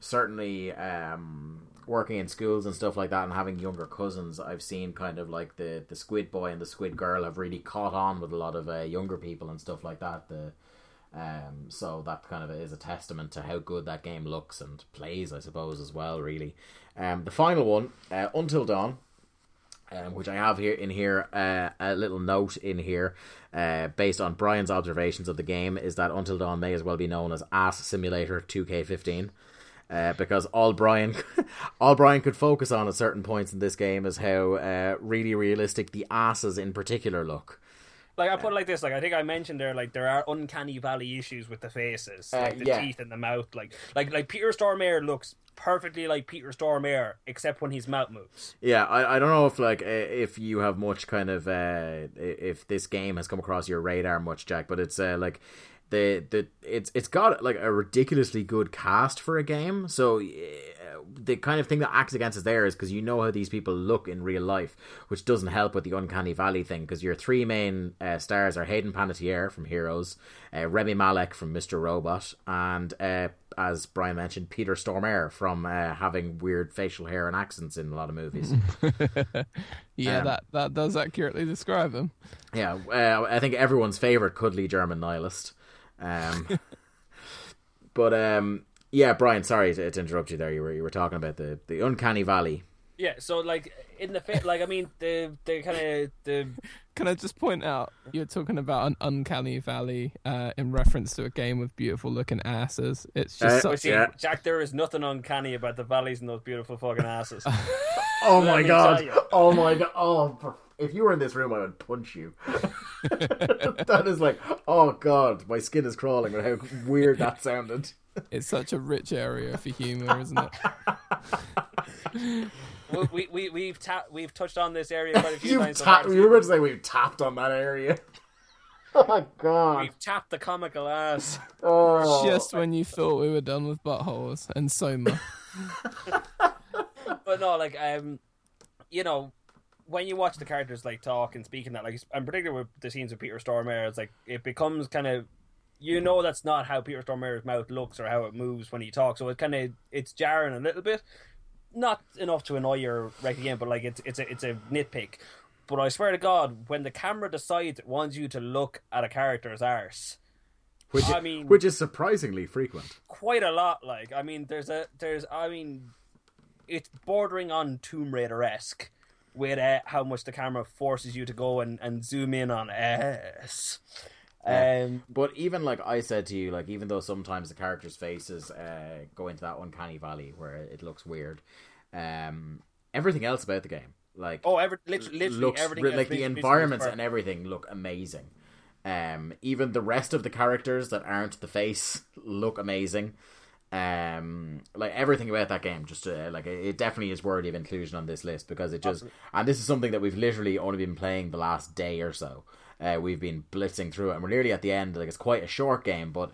certainly um, working in schools and stuff like that, and having younger cousins, I've seen kind of like the the Squid Boy and the Squid Girl have really caught on with a lot of uh, younger people and stuff like that. The um, so that kind of is a testament to how good that game looks and plays, I suppose, as well. Really, um, the final one, uh, Until Dawn, um, which I have here in here, uh, a little note in here, uh, based on Brian's observations of the game, is that Until Dawn may as well be known as Ass Simulator 2K15. Uh, because all Brian, all Brian could focus on at certain points in this game is how uh, really realistic the asses in particular look. Like I put it like this, like I think I mentioned there, like there are uncanny valley issues with the faces, Uh, like the yeah. teeth and the mouth, like like like Peter Stormare looks perfectly like Peter Stormare, except when his mouth moves. Yeah, I, I don't know if like uh, if you have much kind of uh, if this game has come across your radar much, Jack, but it's uh, like the the it's it's got like a ridiculously good cast for a game. So uh, the kind of thing that acts against us there is because you know how these people look in real life, which doesn't help with the uncanny valley thing. Because your three main uh, stars are Hayden Panettiere from Heroes, uh, Rami Malek from Mr. Robot, and uh, as Brian mentioned, Peter Stormare from uh, having weird facial hair and accents in a lot of movies. Yeah, Um, that that does accurately describe them. Yeah, uh, I think everyone's favorite cuddly German nihilist. Um, but um, yeah, Brian, sorry to, to interrupt you there. You were you were talking about the the uncanny valley. Yeah, so like in the fa- like I mean the the kind of the Can I just point out you're talking about an uncanny valley uh, in reference to a game with beautiful looking asses? It's just Uh, such see, Yeah. Jack, there is nothing uncanny about the valleys and those beautiful fucking asses. Oh Let my god! Oh my god! Oh, if you were in this room, I would punch you. that is like, oh god, my skin is crawling with how weird that sounded. it's such a rich area for humor, isn't it? we, we we we've ta- we've touched on this area quite a few You've times. so You were about to say we've tapped on that area. Oh my god! We've tapped the comical ass. Oh. Just when you thought we were done with buttholes and Soma. but no, like um, you know, when you watch the characters like talk and speak and that, like, and particularly with the scenes with Peter Stormare, it's like it becomes kind of, you know, that's not how Peter Stormare's mouth looks or how it moves when he talks. So it kind of it's jarring a little bit, not enough to annoy your right again, but like it's it's a it's a nitpick. But I swear to God, when the camera decides it wants you to look at a character's arse, which, I mean- which is surprisingly frequent. quite a lot. Like, I mean, there's a there's I mean, it's bordering on Tomb Raider esque with uh, how much the camera forces you to go and, and zoom in on S. Um, But even like I said to you, like even though sometimes the characters' faces uh, go into that uncanny valley where it looks weird, um, everything else about the game, like oh, every, literally, literally looks everything. like the environments and everything look amazing. Um, even the rest of the characters that aren't the face look amazing. Um, like everything about that game, just uh, like it it definitely is worthy of inclusion on this list because it just and this is something that we've literally only been playing the last day or so. Uh, we've been blitzing through it, and we're nearly at the end. Like it's quite a short game, but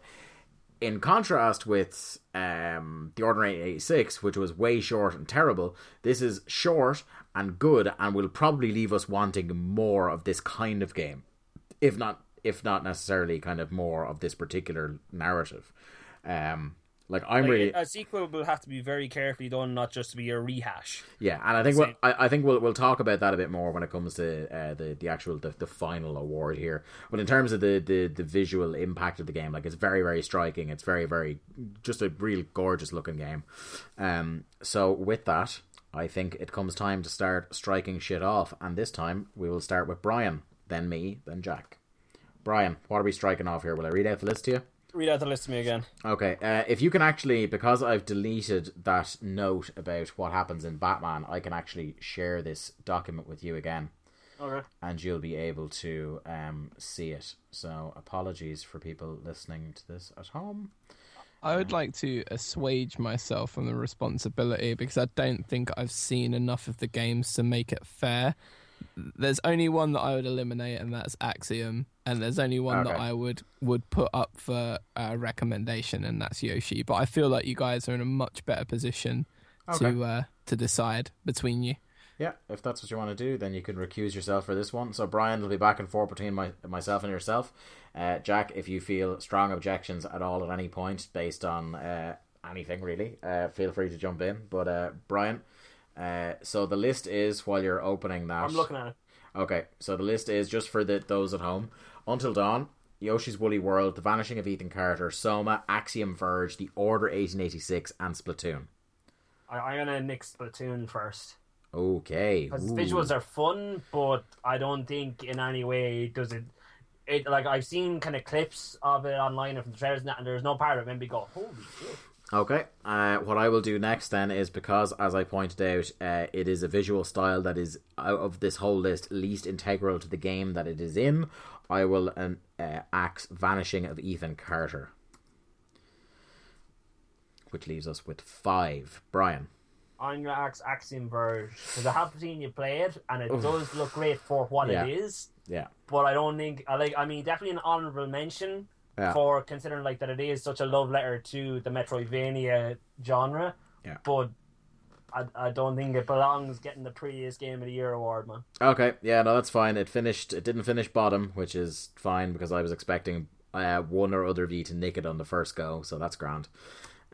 in contrast with um, the Order 1886, which was way short and terrible, this is short and good and will probably leave us wanting more of this kind of game. If not if not necessarily kind of more of this particular narrative. Um, Like I'm Like, really a sequel will have to be very carefully done, not just to be a rehash. yeah, and I think we'll, I, I think we'll we'll talk about that a bit more when it comes to uh, the the actual the, the final award here. But in terms of the, the the visual impact of the game, like it's very very striking. It's very very just a real gorgeous looking game. Um, so with that, I think it comes time to start striking shit off, and this time we will start with Brian, then me, then Jack. Brian, what are we striking off here? Will I read out the list to you? Read out the list to me again. Okay, uh, if you can actually, because I've deleted that note about what happens in Batman, I can actually share this document with you again, Okay. and you'll be able to um, see it. So, apologies for people listening to this at home. I would like to assuage myself from the responsibility because I don't think I've seen enough of the games to make it fair. There's only one that I would eliminate, and that's Axiom. And there's only one that I would would put up for a recommendation, and that's Yoshi. But I feel like you guys are in a much better position to uh, to decide between you. Yeah, if that's what you want to do, then you can recuse yourself for this one. So Brian will be back and forth between my, myself and yourself. Uh, Jack, if you feel strong objections at all at any point based on uh, anything really, uh, feel free to jump in. But uh, Brian, uh, so the list is while you're opening that. I'm looking at it. Okay, so the list is just for the those at home: Until Dawn, Yoshi's Woolly World, The Vanishing of Ethan Carter, Soma, Axiom Verge, The Order 1886, and Splatoon. I, I'm gonna nix Splatoon first Okay. because visuals are fun, but I don't think in any way does it. It like I've seen kind of clips of it online and from the trailers and, and there's no part of it and we go, holy shit. Okay. Uh, what I will do next then is because, as I pointed out, uh, it is a visual style that is out of this whole list least integral to the game that it is in. I will um, uh, axe Vanishing of Ethan Carter, which leaves us with five. Brian. I'm gonna axe Axiom Verge because I have seen you play it and it does look great for what Yeah. it is. Yeah. But I don't think I like. I mean, definitely an honorable mention Yeah. for considering like that it is such a love letter to the Metroidvania genre. Yeah. But I, I don't think it belongs getting the prettiest game of the year award, man. Okay, yeah, no, that's fine. It finished. It didn't finish bottom, which is fine because I was expecting uh, one or other of you to nick it on the first go, so that's grand.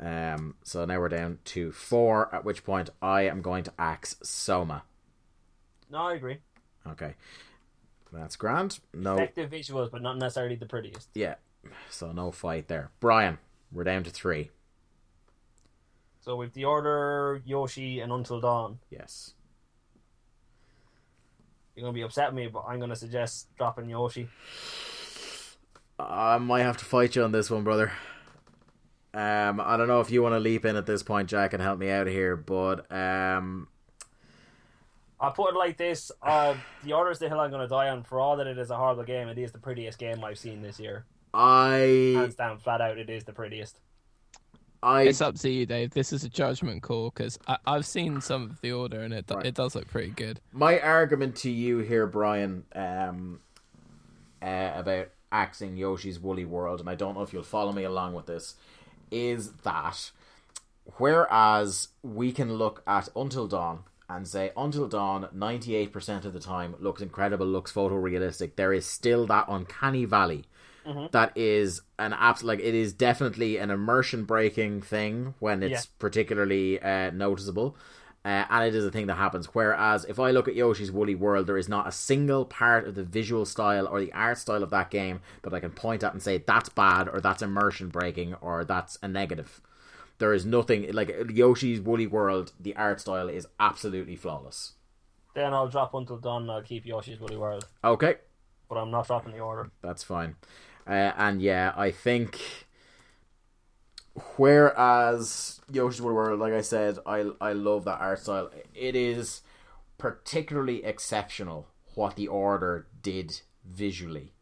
Um, so now we're down to four. At which point I am going to axe Soma. No, I agree. Okay, that's grand. No, Effective visuals, but not necessarily the prettiest. yeah, so no fight there. Brian, we're down to three. So with the order, Yoshi, and Until Dawn, Yes. you're gonna be upset with me, but I'm gonna suggest dropping Yoshi. I might have to fight you on this one, brother. Um, I don't know if you want to leap in at this point, Jack, and help me out here, but um, I'll put it like this: uh, the order is the hill I'm gonna die on. For all that it is a horrible game, it is the prettiest game I've seen this year. I Hands down, flat out, it is the prettiest. I It's up to you, Dave. This is a judgment call because I've seen some of the order and it Right. it does look pretty good. my argument to you here, Brian, um, uh, about axing Yoshi's Woolly World, and I don't know if you'll follow me along with this, is that whereas we can look at Until Dawn and say Until Dawn, ninety eight percent of the time looks incredible, looks photorealistic. There is still that uncanny valley. That is an abs like it is definitely an immersion breaking thing when it's Yeah. particularly uh, noticeable. Uh, and it is a thing that happens. Whereas if I look at Yoshi's Woolly World, there is not a single part of the visual style or the art style of that game that I can point at and say that's bad or that's immersion breaking or that's a negative. There is nothing like Yoshi's Woolly World. The art style is absolutely flawless. Then I'll drop Until Dawn. and I'll keep Yoshi's Woolly World, Okay, but I'm not dropping the order. that's fine. Uh, and yeah, I think whereas Yoshi's World, like I said, I I love that art style. It is particularly exceptional what the order did visually.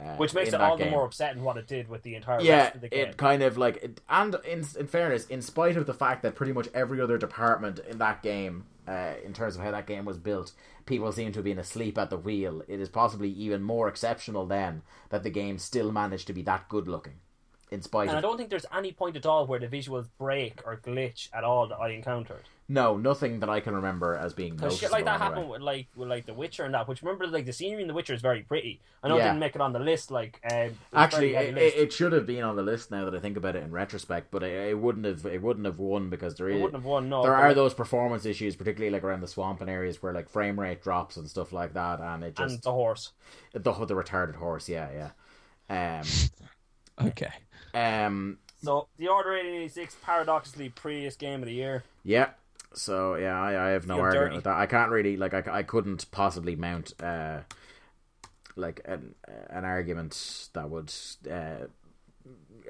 Uh, Which makes it all the game. more upsetting what it did with the entire yeah, rest of the game. it kind of like, it, and in in fairness, in spite of the fact that pretty much every other department in that game, uh, in terms of how that game was built, people seem to have been asleep at the wheel. It is possibly even more exceptional then that the game still managed to be that good looking, in spite and I don't think there's any point at all where the visuals break or glitch at all that I encountered. No, nothing that I can remember as being Because shit like that anyway. happened with like with like The Witcher and that. Which remember like the scenery in The Witcher is very pretty. I know Yeah. it didn't make it on the list. Like um, it Actually, it, list. it, it should have been on the list now that I think about it in retrospect, but it, it wouldn't have. It wouldn't have won because there It is wouldn't have won. No, there are those performance issues, particularly like around the swamp and areas where like frame rate drops and stuff like that, and it and just the horse. the the retarded horse. Yeah, yeah. Um, Okay. Um, So the Order eighty eighty six paradoxically prettiest game of the year. yeah. So yeah, I, I have no Feel argument dirty. with that. I can't really like I, I couldn't possibly mount uh like an an argument that would uh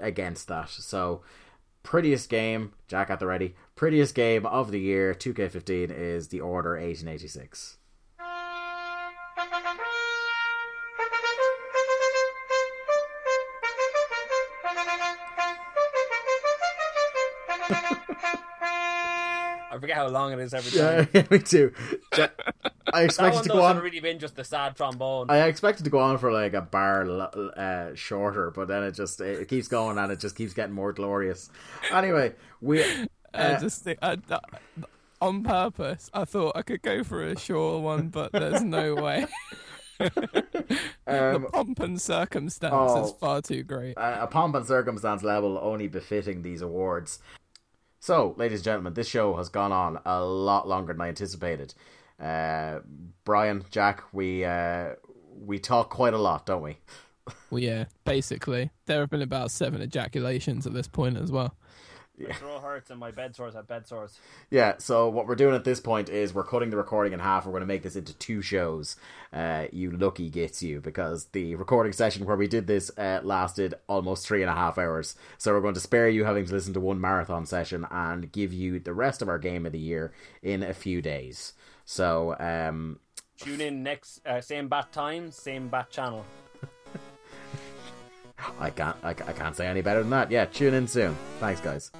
against that. So prettiest game, Jack at the ready. Prettiest game of the year, 2K15 is The Order 1886. I forget how long it is every time. Yeah, me too. I expected to go on. really been just the sad trombone. I expected to go on for like a bar uh, shorter, but then it just it keeps going and it just keeps getting more glorious. Anyway, we I uh, just think I, I- on purpose, I thought I could go for a short one, but there's no way. the um, pomp and circumstance Oh. is far too great. a a pomp and circumstance level only befitting these awards. So, ladies and gentlemen, this show has gone on a lot longer than I anticipated. Uh, Brian, Jack, we uh, we talk quite a lot, don't we? Well, yeah, basically, there have been about seven ejaculations at this point as well. My throat hurts and my bed sores have bed sores. Yeah, so what we're doing at this point is we're cutting the recording in half. We're going to make this into two shows. Uh, you lucky gets you because the recording session where we did this uh, lasted almost three and a half hours. So we're going to spare you having to listen to one marathon session and give you the rest of our game of the year in a few days. So um, Tune in next uh, same bat time, same bat channel. I can't I, I can't say any better than that. Yeah, tune in soon. Thanks, guys.